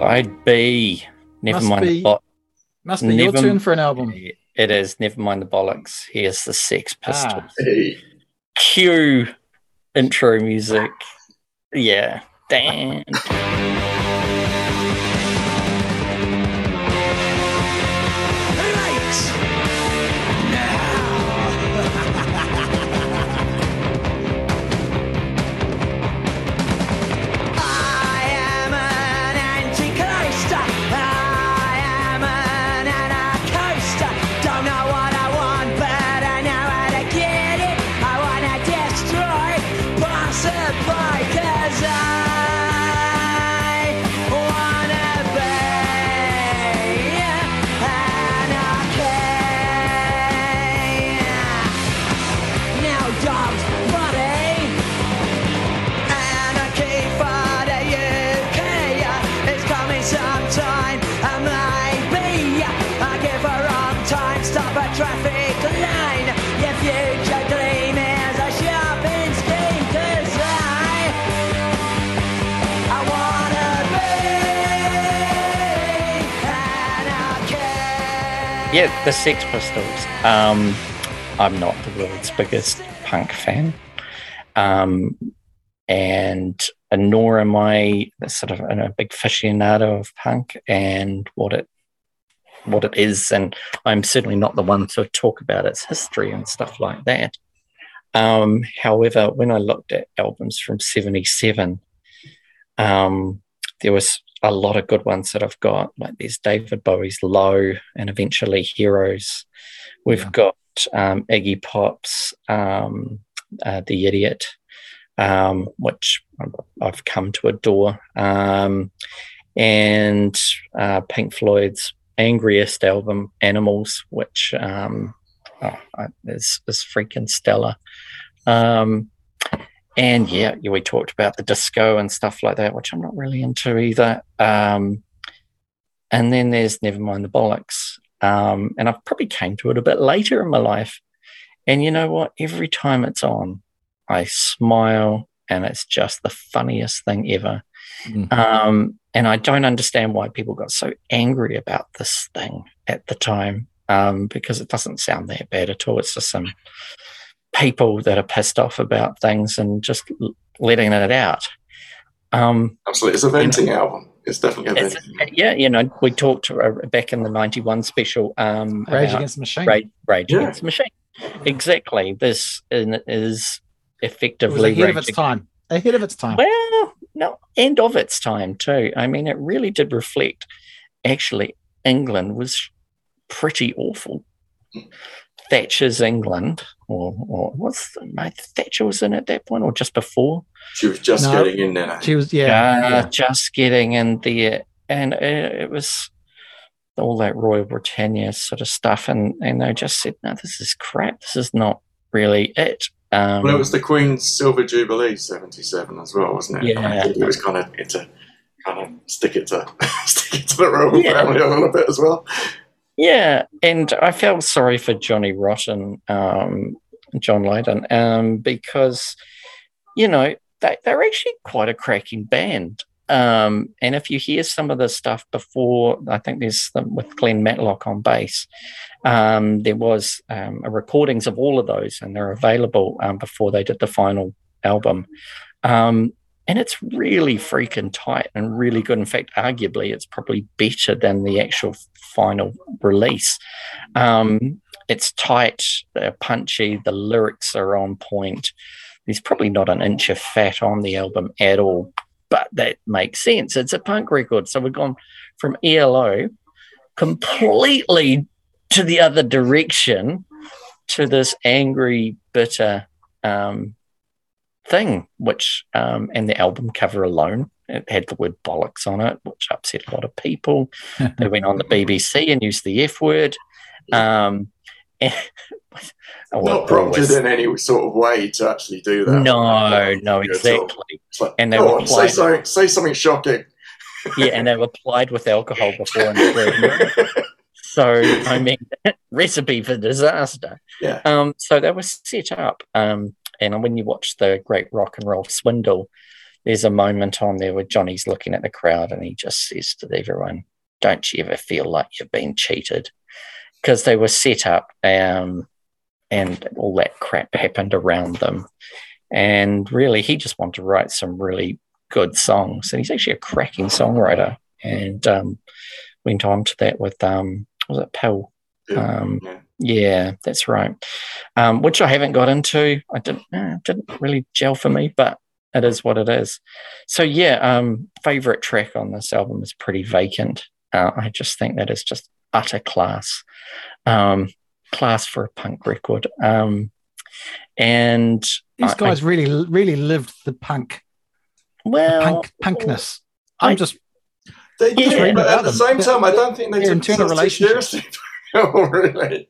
Side B. Never Must mind be- the bo- Must be your Never- turn for an album. It is. Never mind the bollocks. Here's the Sex Pistols. Ah. Hey. Cue intro music. Yeah. Damn. Yeah, the Sex Pistols. Um, I'm not the world's biggest punk fan. Um, and uh, nor am I sort of a big aficionado of punk and what it what it is. And I'm certainly not the one to talk about its history and stuff like that. Um, however, when I looked at albums from '77, um, there was a lot of good ones that I've got. Like there's David Bowie's Low and eventually Heroes. We've Yeah. got um, Iggy Pop's um, uh, The Idiot, um, which I've come to adore, um, and uh, Pink Floyd's angriest album, Animals, which um, oh, is, is freaking stellar. Um, and yeah, we talked about the disco and stuff like that, which I'm not really into either. Um, and then there's never mind the Bollocks. Um, and I've probably came to it a bit later in my life. And you know what? Every time it's on, I smile and it's just the funniest thing ever. Mm. Um, and I don't understand why people got so angry about this thing at the time um, because it doesn't sound that bad at all. It's just some people that are pissed off about things and just letting it out. Um, Absolutely. It's a venting album. It's definitely a it's- venting yeah, you know, we talked uh, back in the 91 special um, Rage about Against the Machine. Rage, Rage Yeah. Against the Machine. Exactly. This in- is it was effectively ahead of Rage its time. Ahead of its time. well, no, and of its time too. I mean, it really did reflect. Actually, England was pretty awful. Thatcher's England, or, or what's the, no, Thatcher was in at that point, or just before. She was just No. getting in there. She was, yeah. Uh, yeah. just getting in there, and it, it was all that Royal Britannia sort of stuff, and and they just said, no, this is crap. This is not really it. Um, Well, it was the Queen's Silver Jubilee '77 as well, wasn't it? Yeah. I think it was kind of to kind of stick it to [laughs] stick it to the royal Yeah. family a little bit as well. Yeah, and I felt sorry for Johnny Rotten, um, John Lydon, um, because you know they, they're actually quite a cracking band. Um, and if you hear some of the stuff before, I think there's with Glenn Matlock on bass. Um, there was um, recordings of all of those, and they're available um, before they did the final album. Um, and it's really freaking tight and really good. In fact, arguably, it's probably better than the actual final release. Um, it's tight, they're punchy, the lyrics are on point. There's probably not an inch of fat on the album at all, but that makes sense. It's a punk record. So we've gone from ELO completely to the other direction to this angry, bitter um, thing, which, um, and the album cover alone, it had the word bollocks on it, which upset a lot of people. [laughs] they went on the BBC and used the F word. Um, [laughs] and, well, Not prompted always- in any sort of way to actually do that. no, no, At all. exactly. It's like, And they were on, say something, say something shocking. Yeah, and they were plied with alcohol before and after. [laughs] So I mean, recipe for disaster. Yeah. Um, so they were set up, um, and when you watch the Great Rock and Roll Swindle, there's a moment on there where Johnny's looking at the crowd and he just says to everyone, "Don't you ever feel like you've been cheated?" Because they were set up, um, and all that crap happened around them. And really, he just wanted to write some really good songs, and he's actually a cracking songwriter. And um, went on to that with um, was it PiL? Yeah. Um, yeah. Yeah, that's right. Um, which I haven't got into. I didn't uh, didn't really gel for me, but it is what it is. So yeah, um, favorite track on this album is pretty vacant. Uh, I just think that is just utter class, um, class for a punk record. Um, and These I- guys really, really lived the punk, I, well, punk punkness. I'm I- just They Yeah. did, but at the Them. same time, I don't think they Their took internal themselves too seriously. [laughs] [laughs] Oh, really?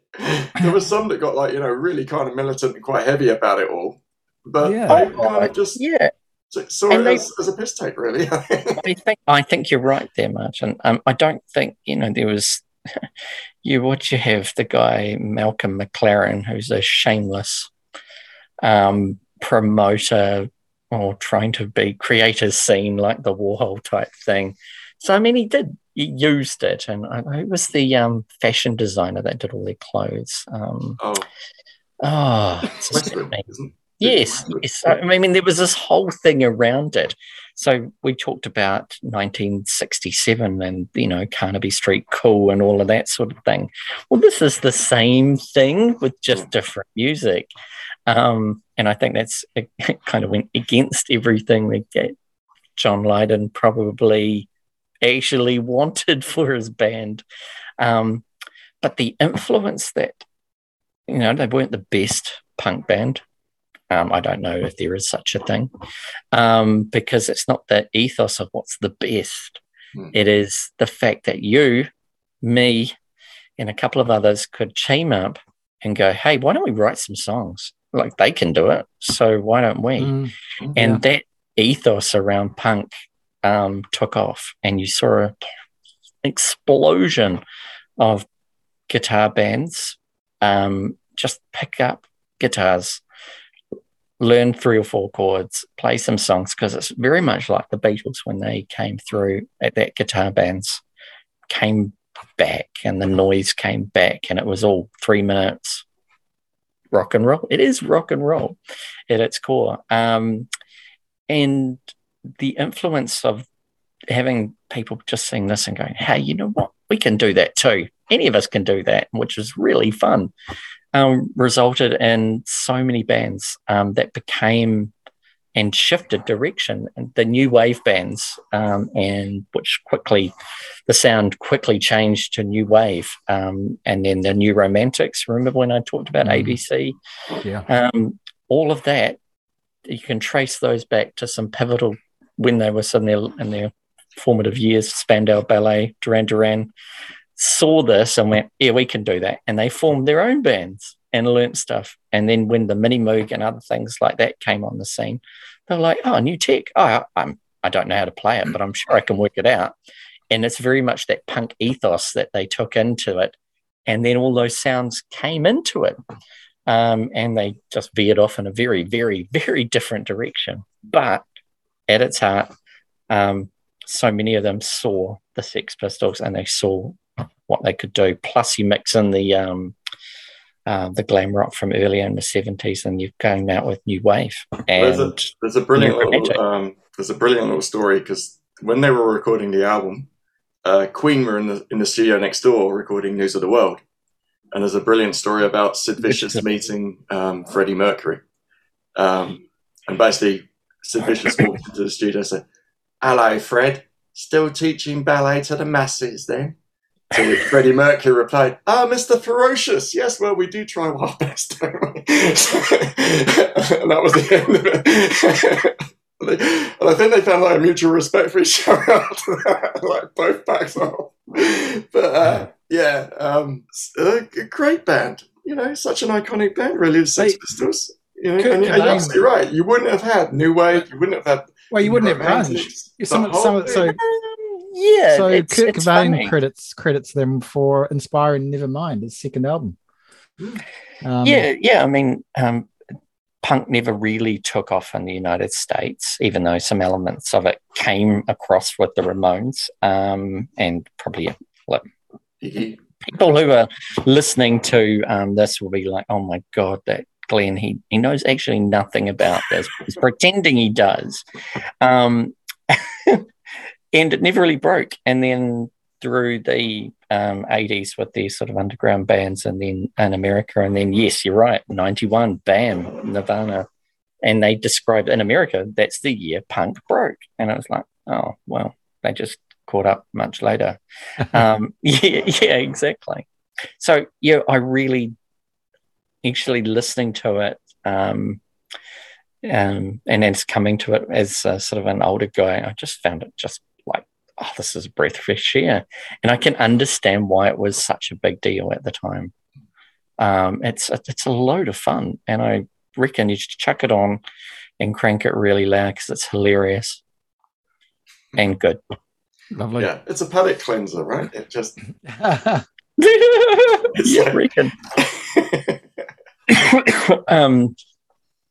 There was some that got like you know really kind of militant and quite heavy about it all, but Yeah. they kind of just yeah, saw And it they- as, as a piss take, really. [laughs] I think I think you're right there, Martin. Um, I don't think you know there was [laughs] you what you have the guy Malcolm McLaren who's a shameless um, promoter or trying to be create a scene like the Warhol type thing. So I mean, he did he used it, and I, it was the um, fashion designer that did all their clothes. Um, oh, oh, [laughs] it's Westwood, Yes, yes. I mean, there was this whole thing around it. So we talked about 1967 and, you know, Carnaby Street Cool and all of that sort of thing. Well, this is the same thing with just different music. Um, and I think that's [laughs] it kind of went against everything that John Lydon probably actually wanted for his band. Um, but the influence that, you know, they weren't the best punk band. Um, I don't know if there is such a thing um, because it's not the ethos of what's the best. Hmm. It is the fact that you, me, and a couple of others could team up and go, hey, why don't we write some songs? Like they can do it. So why don't we? mm, and that ethos around punk um, took off and you saw an explosion of guitar bands um, just pick up guitars learn three or four chords play some songs because it's very much like the beatles when they came through at that guitar bands came back and the noise came back and it was all three minutes rock and roll. It is rock and roll at its core. Um, and the influence of having people just seeing this and going, hey, you know what? We can do that too. Any of us can do that, which is really fun. Um, resulted in so many bands um, that became and shifted direction. And the new wave bands, um, and which quickly, the sound quickly changed to new wave. Um, and then the new romantics. Remember when I talked about Mhm. ABC? yeah. um, all of that you can trace those back to some pivotal when they were their in their formative years spandau ballet duran duran saw this and went yeah we can do that. And they formed their own bands and learnt stuff. And then when the mini moog and other things like that came on the scene they were like oh new tech. Oh i'm i don't know how to play it but i'm sure i can work it out. And it's very much that punk ethos that they took into it. And then all those sounds came into it um, and they just veered off in a very, very, very different direction. But at its heart, um, so many of them saw the Sex Pistols and they saw what they could do. Plus, you mix in the um, uh, the glam rock from earlier in the seventies, and you're going out with new wave. There's a, there's a brilliant little um, there's a brilliant little story because when they were recording the album, uh, Queen were in the in the studio next door recording News of the World, and there's a brilliant story about Sid Vicious meeting um, Freddie Mercury, um, and basically Vicious walked into the studio and said, "Hello, Fred, still teaching ballet to the masses then?" To which Freddie Mercury replied, "Ah, Mr. Ferocious, yes, well, we do try our best, don't we?" [laughs] and that was the end of it. and I think they found like a mutual respect for each other [laughs] after that, like both backs off. But uh, yeah, um, a g- great band. You know, such an iconic band, really. The Sex Pistols. You know, Kurt and, and you're absolutely right. You wouldn't have had New Wave. You wouldn't have had. Well, you wouldn't have grunge. Yeah, Some, some, so thing. yeah, so it's, Kurt it's Cobain funny. credits credits them for inspiring Nevermind, his second album. Um, yeah, yeah. I mean, um, punk never really took off in the United States, even though some elements of it came across with the Ramones um, and probably like, He- people who are listening to um, this will be like, "Oh my god, that Glenn he he knows actually nothing about this. He's pretending he does." Um, [laughs] and it never really broke. And then through the um, 80s with these sort of underground bands, and then in America, and then yes, you're right, 91, bam, Nirvana. And they described in America that's the year punk broke, and I was like, oh well, they just caught up much later. [laughs] um, [laughs] yeah, yeah, exactly. So yeah, I really actually listening to it, um, um, and then coming to it as a, sort of an older guy, I just found it just like, oh, this is a breath of fresh air, and I can understand why it was such a big deal at the time. Um, it's it's a load of fun, and I reckon you should chuck it on and crank it really loud because it's hilarious and good. Lovely. yeah, it's a palate cleanser, right? It just [laughs] [laughs] yeah, I reckon. [laughs] [coughs] um,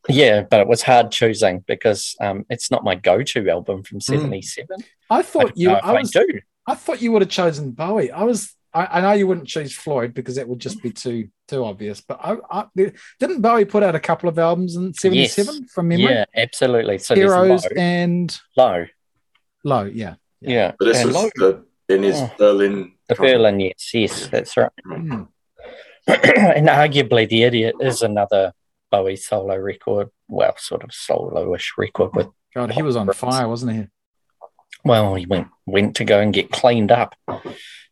yeah, but it was hard choosing because um, it's not my go-to album from '77. I I thought don't you. know if I I was. do. I thought you would have chosen Bowie. I was. I, I know you wouldn't choose Floyd because that would just be too too obvious. But I, I didn't Bowie put out a couple of albums in '77 from memory. Yeah, absolutely. So Heroes low, and low. Low. Yeah. Yeah, But this and was low. the, in his Oh. Berlin. The Berlin, yes, yes, that's right. Hmm. [clears throat] and arguably, The Idiot is another Bowie solo record. Well, sort of solo-ish record with God, he was on fire, wasn't he? well, he went went to go and get cleaned up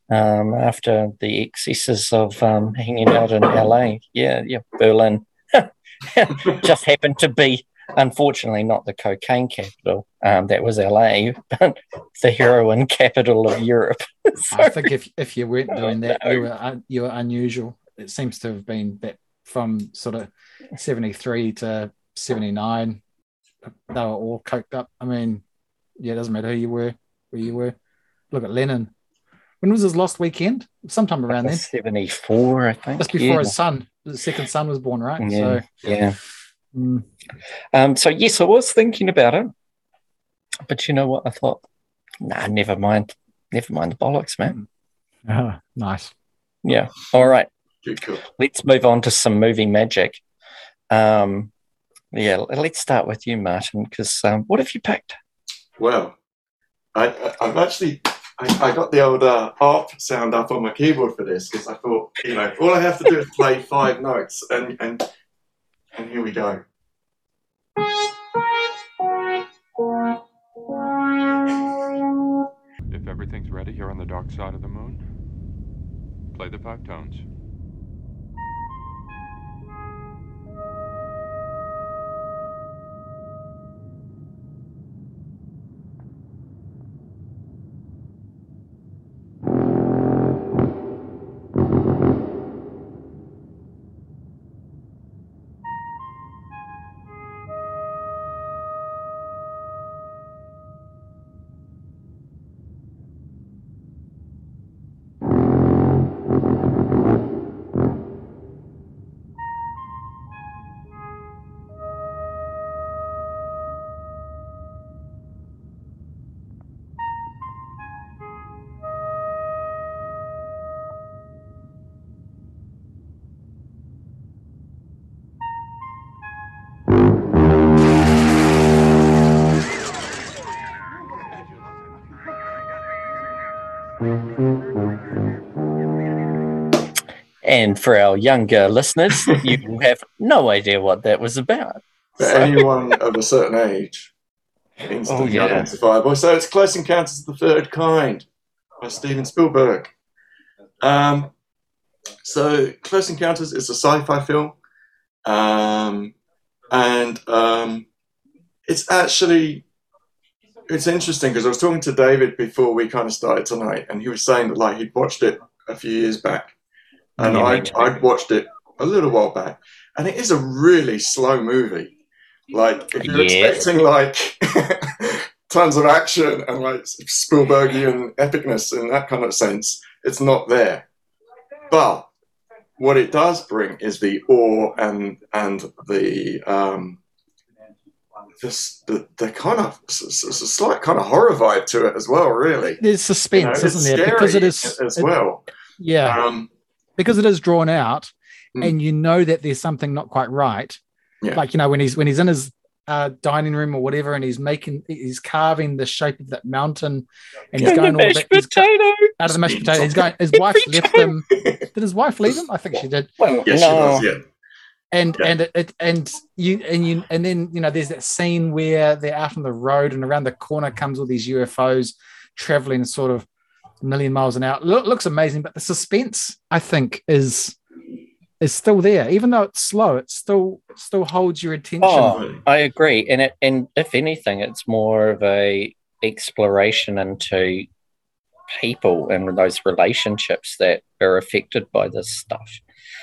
um, after the excesses of um, hanging out in LA. Yeah, yeah, Berlin [laughs] just happened to be, unfortunately, not the cocaine capital. Um, that was LA, but the heroin capital of Europe. So- [laughs] I think if if you weren't doing that, you were you were unusual. It seems to have been that from sort of seventy three to seventy nine, they were all coked up. I mean, yeah, it doesn't matter who you were, where you were. Look at Lennon. When was his last weekend? Sometime around then, 74, I think. just before yeah. his son, his second son was born, right? Yeah, So, yeah. mm, Um, so yes, I was thinking about it, but you know what? I thought, nah, never mind, never mind the bollocks, man. ah, [laughs] nice. Yeah. All right, Good call. let's move on to some movie magic. Um, yeah, let's start with you, Martin, because um, what have you picked? Well, I, I, I've actually I, I got the old uh, ARP sound up on my keyboard for this because I thought, you know, all I have to do is play five notes, and and and here we go. If everything's ready here on the dark side of the moon, play the five tones. And for our younger listeners, [laughs] you have no idea what that was about. For So- anyone of a certain age, instantly Oh, yeah. identifiable. So it's Close Encounters of the Third Kind by Steven Spielberg. Um, so Close Encounters is a sci-fi film, um, and um, it's actually it's interesting because I was talking to David before we kind of started tonight, and he was saying that like he'd watched it a few years back, and Yeah, I. I'd watched it a little while back, and it is a really slow movie. Like if you're Yeah. expecting like [laughs] tons of action and like Spielbergian epicness in that kind of sense, it's not there. But what it does bring is the awe and and the um, this the, the kind of s- s- s- a slight kind of horror vibe to it as well. Really, There's suspense, You know, it's isn't there? Because it scary is as it- well. yeah, Um, because it is drawn out, Mm. and you know that there's something not quite right. Yeah. Like you know when he's when he's in his uh, dining room or whatever, and he's making he's carving the shape of that mountain, and he's going all that, he's go- potato. out of the mashed potato. He's [laughs] going. His wife left him. Did his wife leave him? I think she did. Well, yeah, she no. does. Yeah, and Yeah. and it, it and you and you and then you know there's that scene where they're out on the road and around the corner comes all these UFOs traveling sort of a million miles an hour. Look, looks amazing, but the suspense I think is is still there, even though it's slow. It still still holds your attention. Oh, I agree, and it, and if anything, it's more of a exploration into people and those relationships that are affected by this stuff.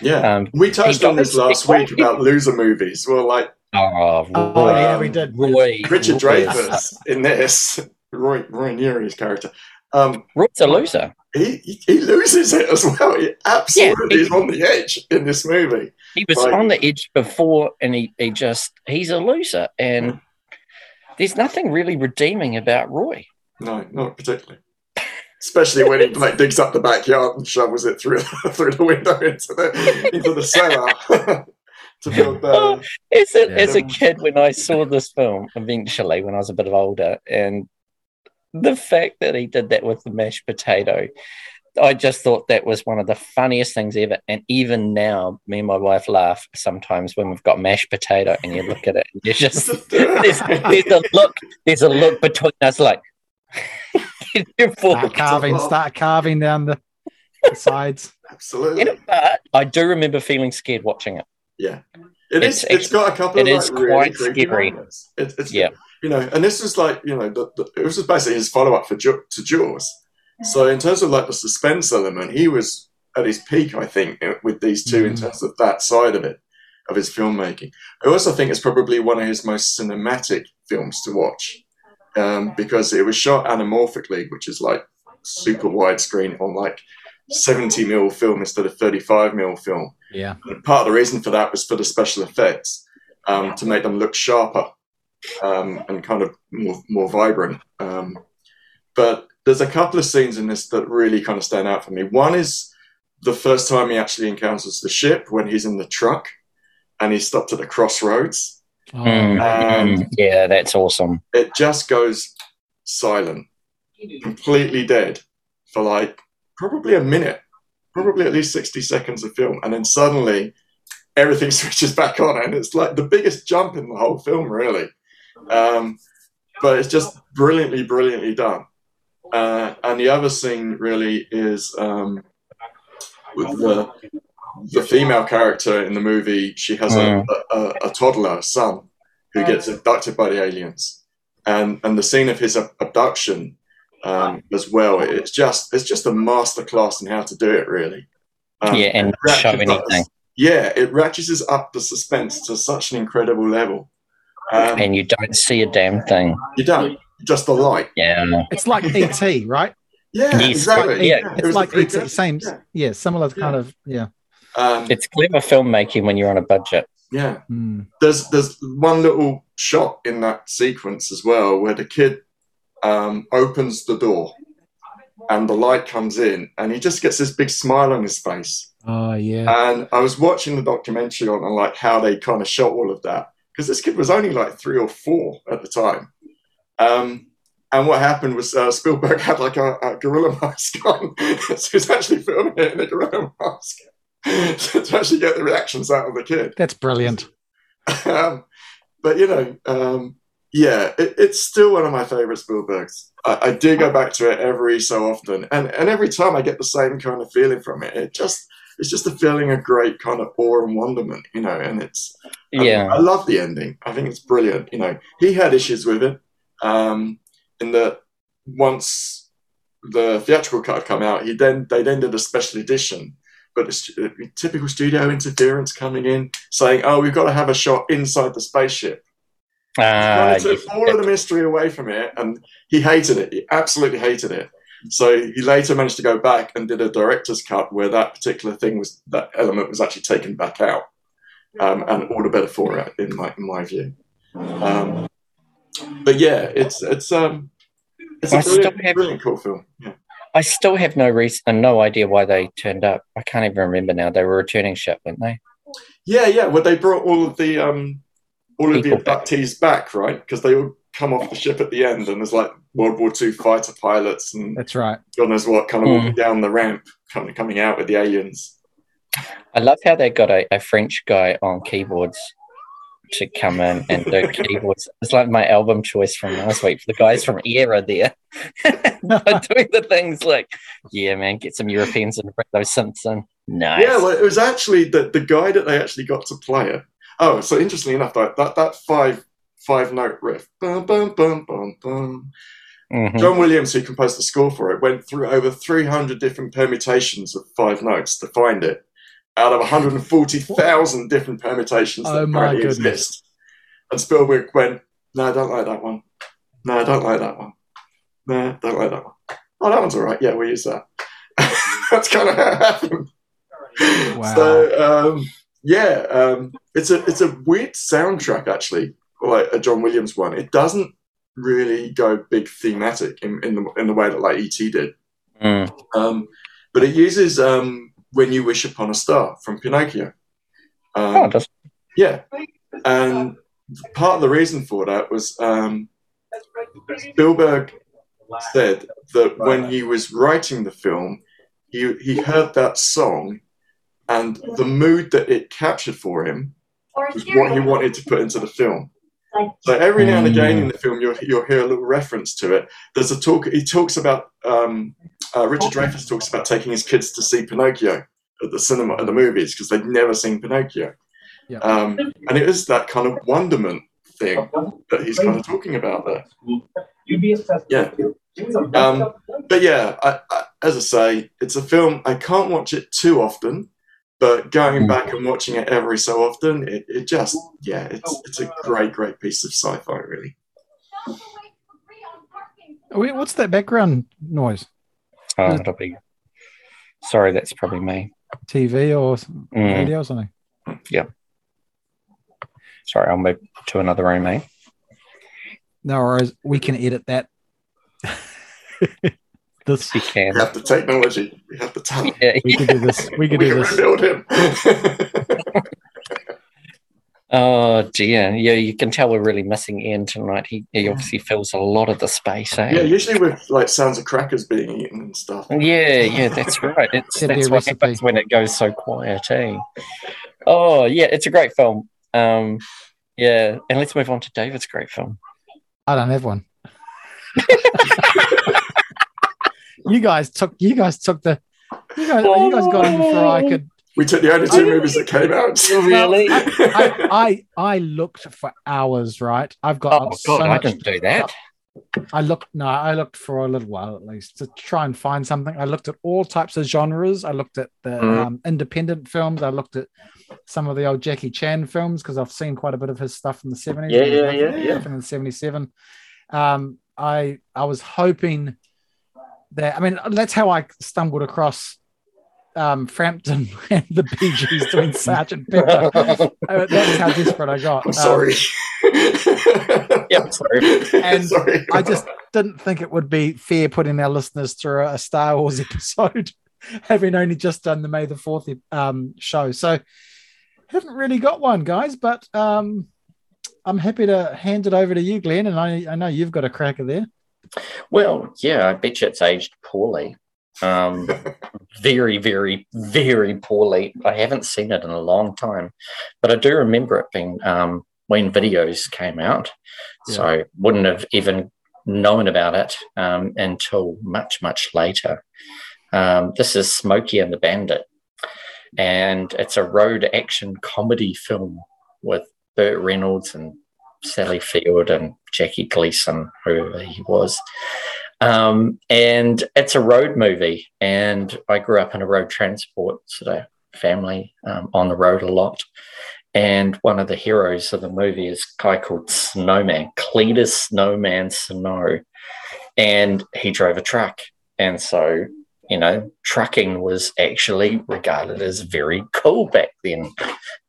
yeah. Um, we touched on this last he- [laughs] week about loser movies. Well, like oh, Oh, Roy, yeah, we did. Roy, Richard Roy- Dreyfuss in this, Roy Roy Neary's character. Um, Roy's a loser. he, he he loses it as well. He absolutely he- is on the edge in this movie. He was Right. on the edge before, and he, he just he's a loser, and there's nothing really redeeming about Roy. No, not particularly. Especially when he like digs up the backyard and shovels it through [laughs] through the window into the into the cellar [laughs] to build Oh, the. As a, Yeah. as a kid, when I saw this film, eventually, when I was a bit older, and the fact that he did that with the mashed potato, I just thought that was one of the funniest things ever. And even now, me and my wife laugh sometimes when we've got mashed potato, and you look at it, and you're [laughs] just there's, there's a look, there's a look between us, like. [laughs] Start carving, start carving down the, the sides. [laughs] Absolutely, but I do remember feeling scared watching it. yeah. It is. It's- it's got a couple it of is like, really quite creepy scary. moments. It, it's Yeah. You know, and this was like you know, the, the, it was just basically his follow up for to Jaws. So in terms of like the suspense element, he was at his peak, I think, with these two in Mhm. terms of that side of it, of his filmmaking. I also think it's probably one of his most cinematic films to watch um, because it was shot anamorphically, which is like super widescreen on like 70 mil film instead of 35 mil film. Yeah. And part of the reason for that was for the special effects um, to make them look sharper um, and kind of more, more vibrant. Um, but there's a couple of scenes in this that really kind of stand out for me. One is the first time he actually encounters the ship when he's in the truck and he's stopped at the crossroads. Oh, Mm, And- mm, yeah, that's awesome. It just goes silent, completely dead for like probably a minute, probably at least 60 seconds of film. And then suddenly everything [laughs] switches back on. And it's like the biggest jump in the whole film, really. Um, but it's just brilliantly, brilliantly done. Uh, and the other scene really is um, with the the female character in the movie. She has a, a, a toddler son who gets abducted by the aliens, and and the scene of his abduction um, as well. It's just it's just a masterclass in how to do it, really. Um, yeah, and it show ratchets up- anything. Yeah, it ratchets up the suspense to such an incredible level. Um, and you don't see a damn thing. you don't just the light. Yeah. It's like ET, right? Yeah, Yes, exactly. yeah. It It's was like the ET. Same, Yeah. yeah, similar kind of, yeah. Um, It's clever filmmaking when you're on a budget. yeah. Mm. there's there's one little shot in that sequence as well where the kid um, opens the door and the light comes in and he just gets this big smile on his face Oh, yeah. and i was watching the documentary on, on like how they kind of shot all of that because this kid was only like three or four at the time um, and what happened was uh, Spielberg [laughs] had like a, a gorilla mask on, [laughs] so he's actually filming it in a gorilla mask [laughs] to actually get the reactions out of the kid That's brilliant. um, but you know, um, yeah, it, it's still one of my favorite Spielbergs. I, I do go back to it every so often, and and every time I get the same kind of feeling from it. It just it's just a feeling of great kind of awe and wonderment, you know. And it's Yeah. I, love the ending. I think it's brilliant. You know, he had issues with it, um, in that once the theatrical cut had come out, he then they then did a special edition. But it's uh, typical studio interference coming in, saying, "Oh, we've got to have a shot inside the spaceship." Ah, kind of took all of the mystery away from it, and he hated it. He absolutely hated it. So he later managed to go back and did a director's cut where that particular thing was that element was actually taken back out, um, and all the better for it in my in my view. Um, but yeah, it's it's um it's a I brilliant, have- brilliant cool film. Yeah. I still have no reason and no idea why they turned up. I can't even remember now. They were returning ship, weren't they? Yeah, yeah. Well, they brought all of the um, all of the People back. abductees back, right? Because they all come off the ship at the end, and there's like World War II fighter pilots and That's right. God knows what, kind of Mm. walking down the ramp, kind of coming out with the aliens. I love how they got a, a French guy on keyboards to come in and do [laughs] keyboards. It's like my album choice from last week for the guys from Era there. [laughs] [laughs] doing the things like, yeah, man, get some Europeans and bring those synths in. Nice. Yeah, well, it was actually the the guy that they actually got to play it. Oh, so interestingly enough, that that, that five five note riff, bum, bum, bum, bum, bum. Mhm. John Williams, who composed the score for it, went through over 300 different permutations of five notes to find it out of 140,000 different permutations that Oh my apparently goodness. exist. And Spielberg went, No, I don't like that one. No, I don't like that one. No, I don't like that one. Oh, that one's all right. Yeah, we'll use that. [laughs] That's kind of how it happened. Wow. So, um, yeah, um, it's a it's a weird soundtrack actually, like a John Williams one. It doesn't really go big thematic in, in the in the way that like ET did. Mm. Um, but it uses um, "When You Wish Upon a Star" from Pinocchio. Um, Oh, does. yeah, and part of the reason for that was um, Spielberg said that when he was writing the film, he he heard that song, and the mood that it captured for him was what he wanted to put into the film. So every now and again in the film, you'll you'll hear a little reference to it. There's a talk. He talks about um, uh, Richard Dreyfuss talks about taking his kids to see Pinocchio at the cinema at the movies because they'd never seen Pinocchio, Yeah. um, and it is that kind of wonderment thing that he's kind of talking about there. Yeah. Um, but yeah, I, I, as I say, it's a film. I can't watch it too often, but going back and watching it every so often, it, it just yeah, it's it's a great great piece of sci-fi, really. Wait, What's that background noise? Oh, it'll be. Sorry, that's probably me. TV or Mm. radio or something? Yeah. Sorry, I'll move to another room, eh? No worries. We can edit that. [laughs] this You can. We have the technology, we have the talent. Yeah, we can do this. We We can can do this. rebuild him. [laughs] Oh dear, yeah, you can tell we're really missing Ian tonight. He, he obviously fills a lot of the space, eh? yeah, usually with like sounds of crackers being eaten and stuff. Yeah, yeah, that's right. It's Could be that's what recipe. happens when it goes so quiet, eh? Oh yeah, it's a great film. Um, yeah, and let's move on to David's great film. I don't have one. [laughs] you guys took. You guys took the. You guys. You guys got in before I could. We took the only two movies that came out. [laughs] Really? I, I I looked for hours. Right. I've got. Oh so God, I much- didn't do that. I looked. No, I looked for a little while at least to try and find something. I looked at all types of genres. I looked at the Mhm. um, independent films. I looked at some of the old Jackie Chan films because I've seen quite a bit of his stuff in the seventies. Yeah, yeah, yeah, yeah. In the seventy-seven, um, I I was hoping that. I mean, that's how I stumbled across um, Frampton [laughs] and the Bee Gees doing [laughs] Sergeant Pepper. Uh, that's how desperate I got. I'm Um, sorry. [laughs] Yeah, sorry. And sorry. I just didn't think it would be fair putting our listeners through a Star Wars episode, having only just done the May the Fourth um, show. So haven't really got one, guys. But um, I'm happy to hand it over to you, Glenn. And I, I know you've got a cracker there. Well, yeah, I bet you it's aged poorly. Um, [laughs] very, very, very poorly. I haven't seen it in a long time, but I do remember it being um, when videos came out. So I wouldn't have even known about it um, until much, much later. Um, this is Smokey and the Bandit, and it's a road action comedy film with Burt Reynolds and Sally Field and Jackie Gleason, whoever he was. Um, and it's a road movie. And I grew up in a road transport sort of family um, on the road a lot. And one of the heroes of the movie is a guy called Snowman, Cletus Snowman Snow. And he drove a truck. and so you know, trucking was actually regarded as very cool back then.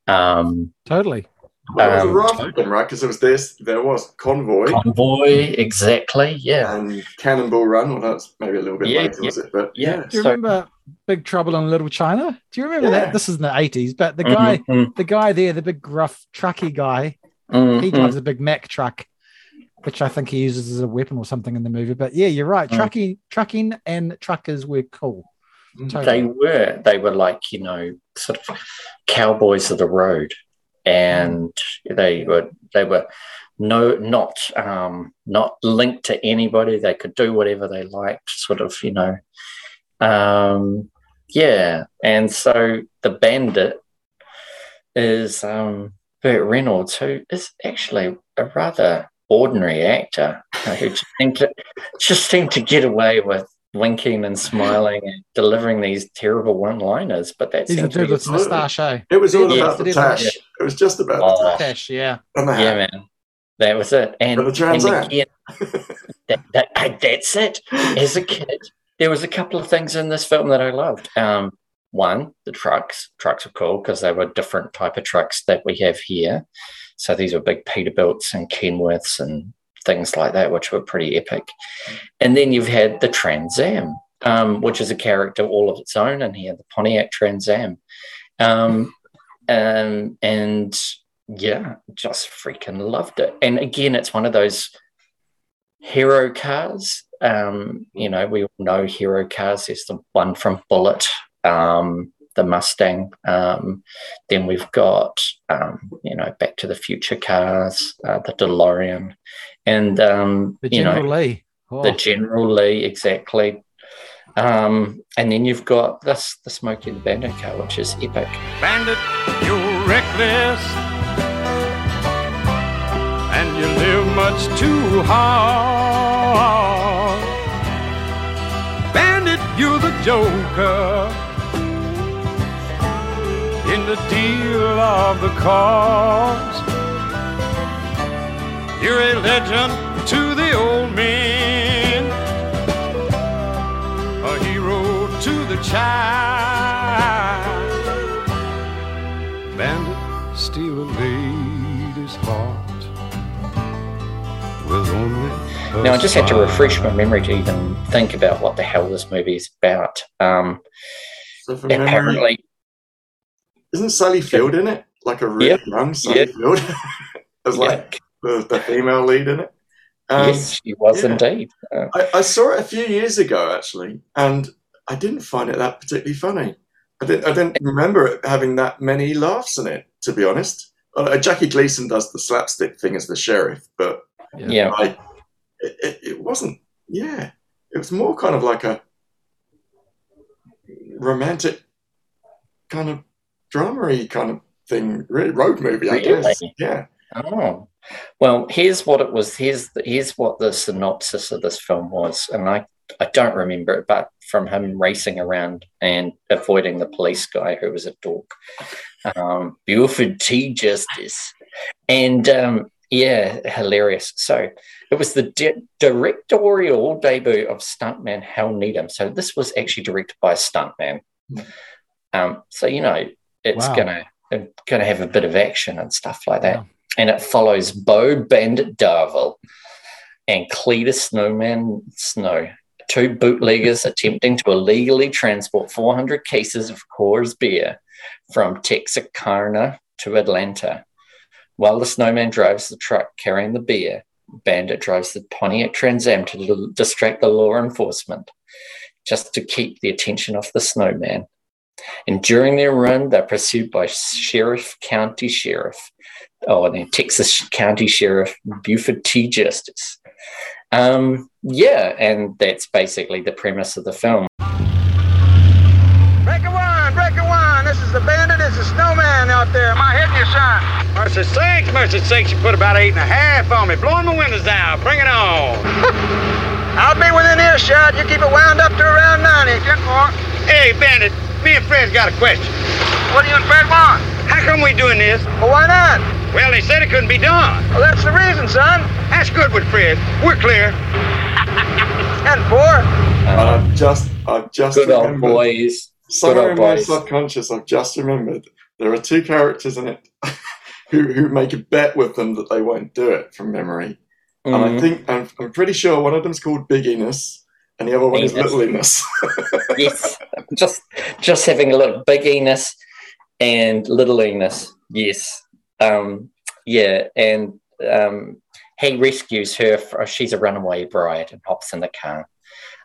Um, Totally. Well, it was a raft then, right? Because it was this, there was Convoy convoy, exactly. Yeah, and Cannonball Run. Well, that's maybe a little bit Yeah, later, yeah. was it? But yeah. yeah, Do you so- remember Big Trouble in Little China? Do you remember Yeah. that? This is in the eighties, but the guy, Mhm, the guy there, the big gruff trucky guy, mhm, he drives a big Mack truck, which I think he uses as a weapon or something in the movie. But yeah, you're right. Mm. Trucking, trucking, and truckers were cool. Mm. Totally. They were. They were like you know, sort of cowboys of the road, and they were. They were no, not um, not linked to anybody. They could do whatever they liked. Sort of, you know. Um, yeah, and so the bandit is um, Burt Reynolds, who is actually a rather ordinary actor who just seemed to [laughs] just seemed to get away with winking and smiling and delivering these terrible one-liners. But that's He's a dude with moustache, eh? it was all Yeah. about the Yeah. tash. It was just about the Oh. tash Tash, yeah. and the yeah, man. That was it. And, For the Trans and again, that, that, that's it. As a kid, there was a couple of things in this film that I loved. Um, one, the trucks. Trucks were cool because they were different type of trucks that we have here. So these were big Peterbilts and Kenworths and things like that, which were pretty epic. And then you've had the Trans Am, um, which is a character all of its own in here, the Pontiac Trans Am. Um, um, and yeah, just freaking loved it. And again, it's one of those hero cars. Um, you know, we all know hero cars. There's the one from Bullitt, um, the Mustang. Um, then we've got, um, you know, Back to the Future cars, uh, the DeLorean, and um, The you know, General Lee. Oh, the General Lee, exactly. Um, and then you've got this, the Smokey the Bandit car, which is epic. Bandit, you're reckless. And you live much too hard. Bandit, you're the joker. In the deal of the cause. You're a legend to the old men. A hero to the child. Bandit, steal a lady's heart with only Now, I just had to refresh my memory to even think about what the hell this movie is about. Um, So from memory, apparently, isn't Sally Field in it? Like a really Yep. young Sally Yep. Field, [laughs] as like the, the female lead in it. Um, yes, she was yeah. indeed. Uh, I, I saw it a few years ago actually, and I didn't find it that particularly funny. I didn't, I didn't remember it having that many laughs in it, to be honest. Uh, Jackie Gleason does the slapstick thing as the sheriff, but yeah, like it, it, it wasn't. Yeah, it was more kind of like a romantic kind of dramery kind of thing, really road movie, I guess. Yeah. Oh, well, here's what it was. Here's the, here's what the synopsis of this film was, and I I don't remember it, but from him racing around and avoiding the police guy who was a dork, um, Buford T. Justice, and um, yeah, hilarious. So it was the di- directorial debut of stuntman Hal Needham. So this was actually directed by a stuntman. Um, so you know it's Wow. gonna gonna have a bit of action and stuff like that Wow. and it follows Bo Bandit Darville and Cletus Snowman Snow, two bootleggers [laughs] attempting to illegally transport 400 cases of Coors beer from Texarkana to Atlanta. While the snowman drives the truck carrying the beer, Bandit drives the Pontiac Trans Am to distract the law enforcement, just to keep the attention off the snowman. And during their run, they're pursued by Sheriff County Sheriff oh, and then Texas County Sheriff Buford T. Justice. Um, yeah, and that's basically the premise of the film. Break a one, break a one. This is the bandit. It's the snowman out there. Am I hitting you, son? Mercy sakes, mercy sakes. You put about eight and a half on me. Blowing my windows down. Bring it on. [laughs] I'll be within earshot. You keep it wound up to around 90. Ten four. Hey, bandit. Me and Fred's got a question. What do you and Fred want? How come we doing this? Well, why not? Well, they said it couldn't be done. Well, that's the reason, son. That's good with Fred. We're clear. [laughs] and four. Uh, I've just, I've just Good old boys. Somewhere Good in old my boys. subconscious, I've just remembered there are two characters in it [laughs] who who make a bet with them that they won't do it from memory. And I Mm, think I'm, I'm pretty sure one of them's called Big Enos, and the other one is Enos. Little Enos. yes, just just having a look. Big Enos and Little Enos. Yes, um, yeah, and um, he rescues her. fr she's a runaway bride and hops in the car.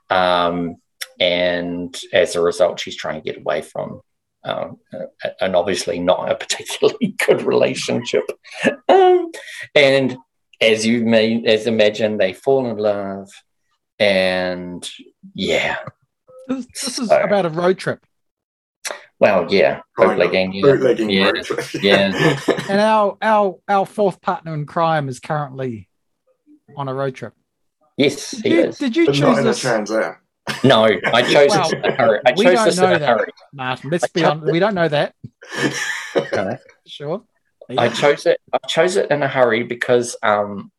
Um, and as a result, she's trying to get away from, um, and obviously not a particularly [laughs] good relationship. Um, and as you may as imagine, they fall in love, and yeah, This, this is So- about a road trip, well, yeah, bootlegging, yeah. Bootlegging Yeah. road trip. Yeah. [laughs] and our our our fourth partner in crime is currently on a road trip. Yes, Did he you, is. did you but choose in a this, Trans Am. No, I [laughs] chose Well, it in a hurry. I we chose don't this in know a that. hurry. Martin? Let's I be chose honest. We don't know that. [laughs] No. Sure. I chose it. I chose it in a hurry because um,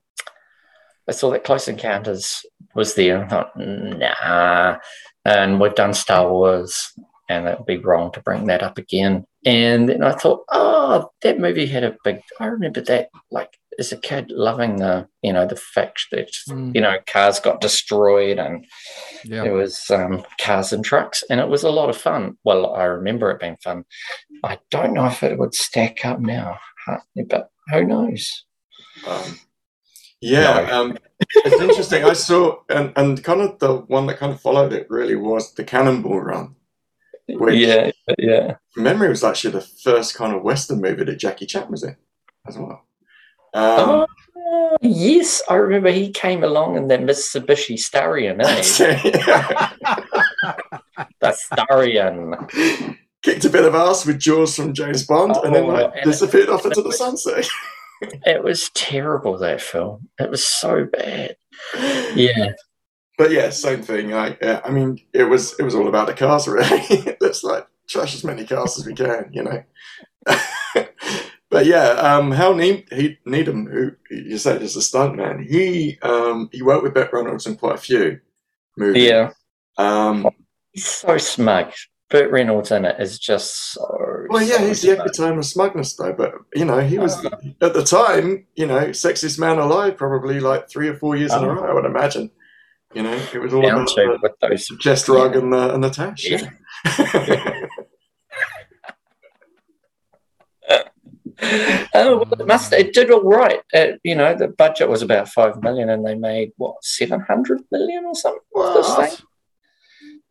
I saw that Close Encounters was there. I thought, nah, and we've done Star Wars, and it would be wrong to bring that up again. And then I thought, oh, that movie had a big. I remember that, like as a kid, loving the you know the fact that Mm. you know cars got destroyed and Yeah. There was um, cars and trucks, and it was a lot of fun. Well, I remember it being fun. I don't know if it would stack up now, but who knows? Um, yeah, um, it's interesting. I saw, and, and kind of the one that kind of followed it really was the Cannonball Run. Which, yeah, yeah. memory, was actually the first kind of Western movie that Jackie Chan was in as well. Um, oh, yes, I remember he came along in that Mitsubishi Starion, eh? the Starion. kicked a bit of ass with Jaws from James Bond, and then Oh, like and disappeared off into the sunset. [laughs] It was terrible that film. It was so bad. Yeah, But yeah, same thing. I, yeah, I mean, it was it was all about the cars, really. [laughs] Let's like trash as many cars as we can, you know. [laughs] but yeah, um, Hal ne- he, Needham, who you said is a stuntman, he um, he worked with Burt Reynolds in quite a few movies. yeah. Um, He's so smug. Burt Reynolds in it is just so. Well, yeah, he's the epitome of smugness, though. But you know, he was Uh. at the time, you know, sexiest man alive, probably like three or four years in a Oh. row. I would imagine. You know, it was all about the with those chest rug and the and the tash. Yeah. [laughs] oh, well, it must. It did all right. Uh, you know, the budget was about five million, and they made what seven hundred million or something. Thing?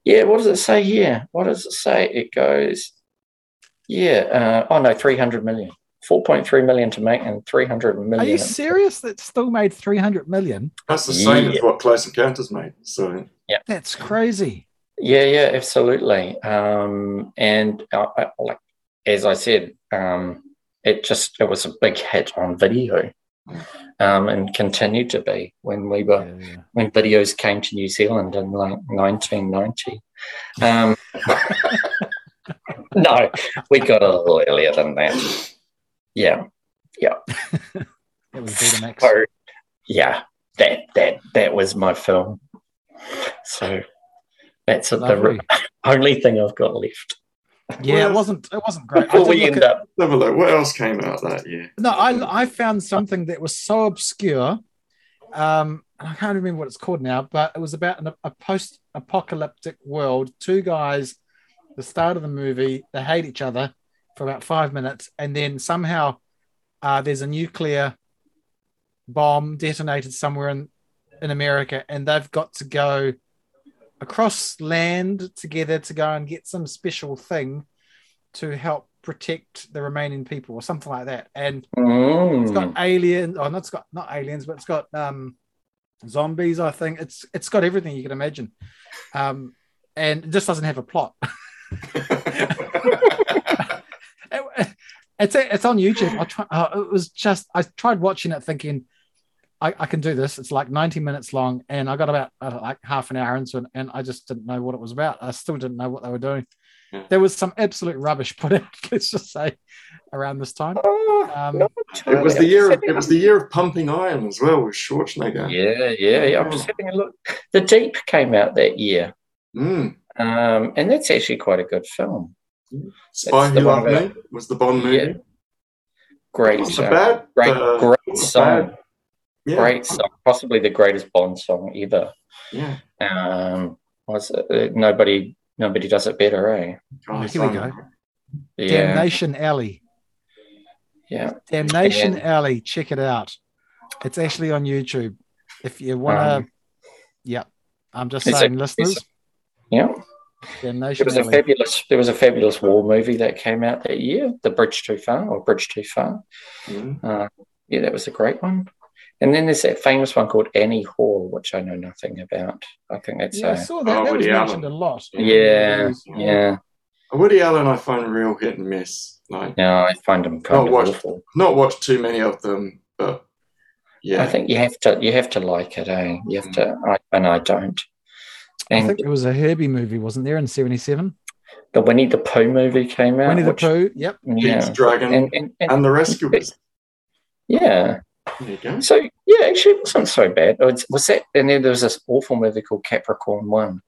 Yeah, what does it say here? What does it say? It goes, yeah. Uh, oh no, three hundred million. Four point three million to make, and three hundred million. Are you serious? That still made three hundred million. That's the same as what Close Encounters made. So yeah. That's crazy. Yeah, yeah, absolutely. Um, and uh, uh, like as I said, um, it just it was a big hit on video, um, and continued to be when we were Yeah, yeah. when videos came to New Zealand in like 1990. Um, [laughs] [laughs] [laughs] no, we got a little earlier than that. Yeah, It [laughs] was Betamax. so yeah, that that that was my film. So that's the Lovely. [laughs] only thing I've got left. Yeah, Well, it wasn't. It wasn't great. I Before we look end at- up, have a look. What else came out that year? No, I I found something that was so obscure. Um, I can't remember what it's called now, but it was about an, a post-apocalyptic world. Two guys, the start of the movie, they hate each other for about five minutes, and then somehow uh, there's a nuclear bomb detonated somewhere in in America, and they've got to go across land together to go and get some special thing to help protect the remaining people or something like that. And it's got Mm. aliens. Oh, not it's got not aliens, but it's got um, zombies. I think it's it's got everything you can imagine, um, and it just doesn't have a plot. [laughs] It- it's it's on YouTube. I try. Uh, it was just I tried watching it, thinking I, I can do this. It's like ninety minutes long, and I got about uh, like half an hour into it, and I just didn't know what it was about. I still didn't know what they were doing. Yeah. There was some absolute rubbish put out. [laughs] Let's just say around this time. Oh, Um, no, It was the year. Of, it was the year of pumping iron as well with Schwarzenegger. Yeah, yeah, yeah. I'm just having a look. The Deep came out that year. Mm. Um, and that's actually quite a good film. Spy the Who one Loved about- Me was the Bond movie. Yeah. Great, Not uh, bad. great, uh, great song, bad. Yeah. great song, possibly the greatest Bond song ever. Yeah. Um, was it, uh, nobody nobody does it better, eh? Charlie here we go. Yeah, Damnation Alley. yeah. Damnation And- Alley. Check it out. It's actually on YouTube. If you want to, Um, yeah. I'm just It's a- saying, it's- listeners. Yeah, there Damnation was a fabulous there was a fabulous war movie that came out that year, The Bridge Too Far or Bridge Too Far. Mm. Uh, yeah, that was a great one. And then there's that famous one called Annie Hall, which I know nothing about. I think that's Yeah, I a, saw that. Oh, that was Woody mentioned Allen. a lot. yeah, yeah. Woody Allen, I find real hit and miss. Like, No, I find them kind Not of watched. awful. not watched too many of them, but yeah. I think you have to you have to like it, eh? You have to, I, and I don't. I think it was a Herbie movie, wasn't there, in '77? the Winnie the Pooh movie came out. Winnie the which- Pooh. Yep. Pete's Dragon and, and, and, and the Rescuers. yeah. There you go. So yeah, actually, it wasn't so bad. Was, was that? And then there was this awful movie called Capricorn One.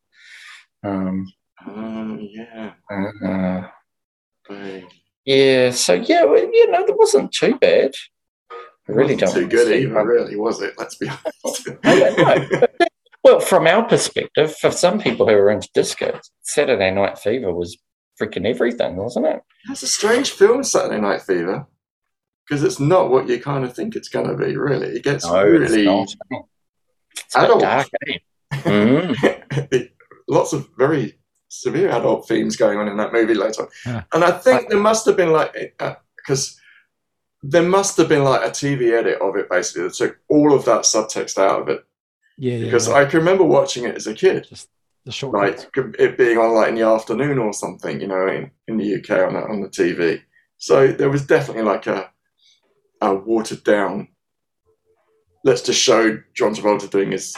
Um. Uh, yeah. uh, But yeah. So yeah, well, you know, it wasn't too bad. I really wasn't don't. too good see either, really, was it? Let's be honest. I don't know. Well, from our perspective, for some people who are into disco, Saturday Night Fever was freaking everything, wasn't it? That's a strange film, Saturday Night Fever, because it's not what you kind of think it's going to be. Really, it gets really It's a bit adult. dark, eh? [laughs] Mm. [laughs] lots of very severe adult themes going on in that movie later. Yeah. And I think there must have been like because there must have been like a TV edit of it basically that took all of that subtext out of it. Yeah, yeah. Because yeah. I can remember watching it as a kid, the short like it being on like in the afternoon or something, you know, in, in the UK on the, on the TV. So there was definitely like a a watered down. Let's just show John Travolta doing his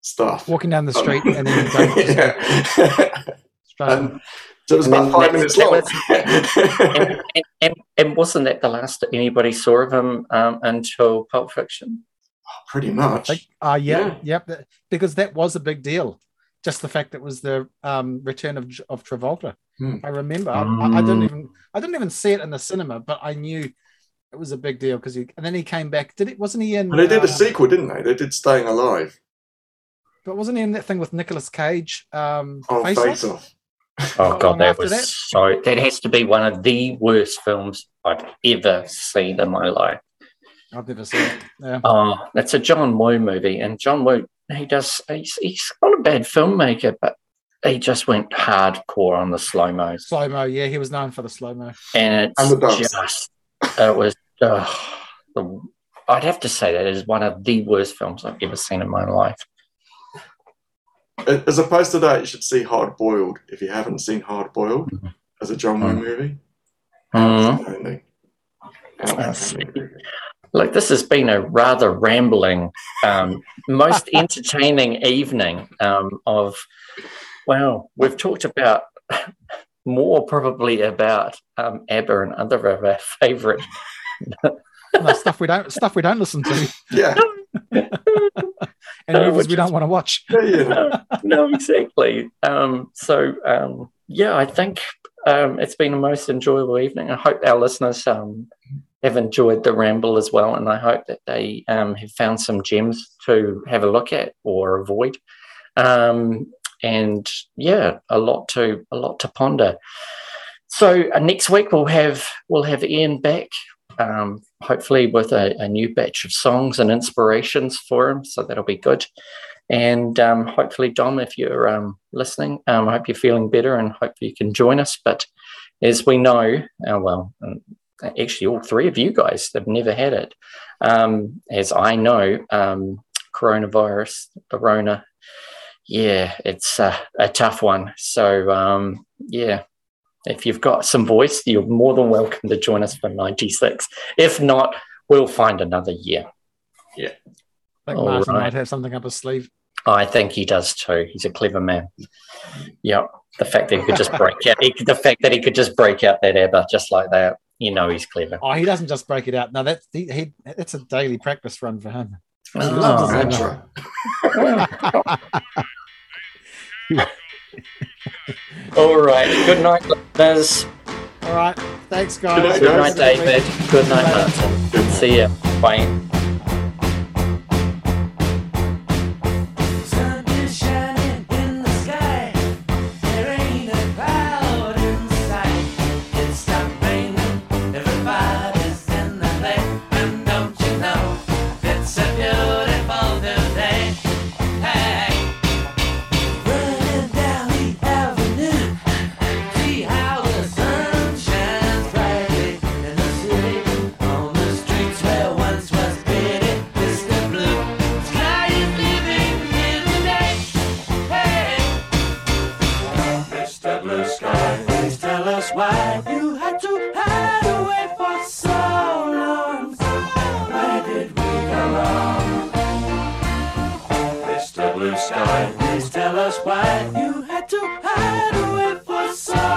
stuff. walking down the Um, street and then [laughs] going yeah. straight on. and so it was And about five that- minutes that long. and, and, and, and wasn't that the last that anybody saw of him um, until Pulp Fiction? Pretty much. Like, uh, yeah, Yeah. yep. because that was a big deal. Just the fact that it was the um, return of of Travolta. Hmm. I remember. I, I didn't Mm. even I didn't even see it in the cinema, but I knew it was a big deal because he and then he came back. Did it? Wasn't he in? But they did uh, a sequel, didn't they? They did Staying Alive. But wasn't he in that thing with Nicolas Cage? Um, Oh, Face Face Off? Off. Oh god, that after was that. so. That has to be one of the worst films I've ever seen in my life. I've never seen it. Yeah. Oh, that's a John Woo movie, and John Woo he does. He's, he's not a bad filmmaker, but he just went hardcore on the slow mo, Slow mo. Yeah, he was known for the slow mo. and And the it's dance. just it was. Uh, the, I'd have to say that is one of the worst films I've ever seen in my life. As opposed to that, you should see Hard Boiled if you haven't seen Hard Boiled as a John Woo Mm. movie. Mhm. Outstanding. I see. Outstanding. Look, this has been a rather rambling, um, most [laughs] entertaining evening um, of. Well, we've talked about [laughs] more probably about um, ABBA and other of our favourite. No, stuff we don't stuff we don't listen to, Yeah. [laughs] and Uh, movies we don't want to watch. yeah, yeah. no, no, exactly. Um, so, um, yeah, I think um, it's been a most enjoyable evening. I hope our listeners um, have enjoyed the ramble as well, and I hope that they um, have found some gems to have a look at or avoid. Um, and yeah, a lot to a lot to ponder. So uh, next week we'll have we'll have Ian back, um, hopefully with a, a new batch of songs and inspirations for him. So that'll be good. And um, hopefully, Dom, if you're um, listening, um, I hope you're feeling better and hope you can join us. But as we know, uh, well, actually, all three of you guys have never had it. Um, as I know, um, coronavirus, corona, yeah, it's uh, a tough one. So, um, yeah, if you've got some voice, you're more than welcome to join us for 96. If not, we'll find another year. Yeah. I think All Martin right. might have something up his sleeve. I think he does too. He's a clever man. Yeah, the fact that he could just break out, he, the fact that he could just break out that ABBA just like that, you know, he's clever. Oh, he doesn't just break it out. No, that's he, he it's a daily practice run for him. He loves Oh, his Oh. intro. [laughs] All right. Good night, listeners. All right. Thanks, guys. Good night, Good night, David. Good night, Martin. See ya. Bye. Us why you had to hide away for so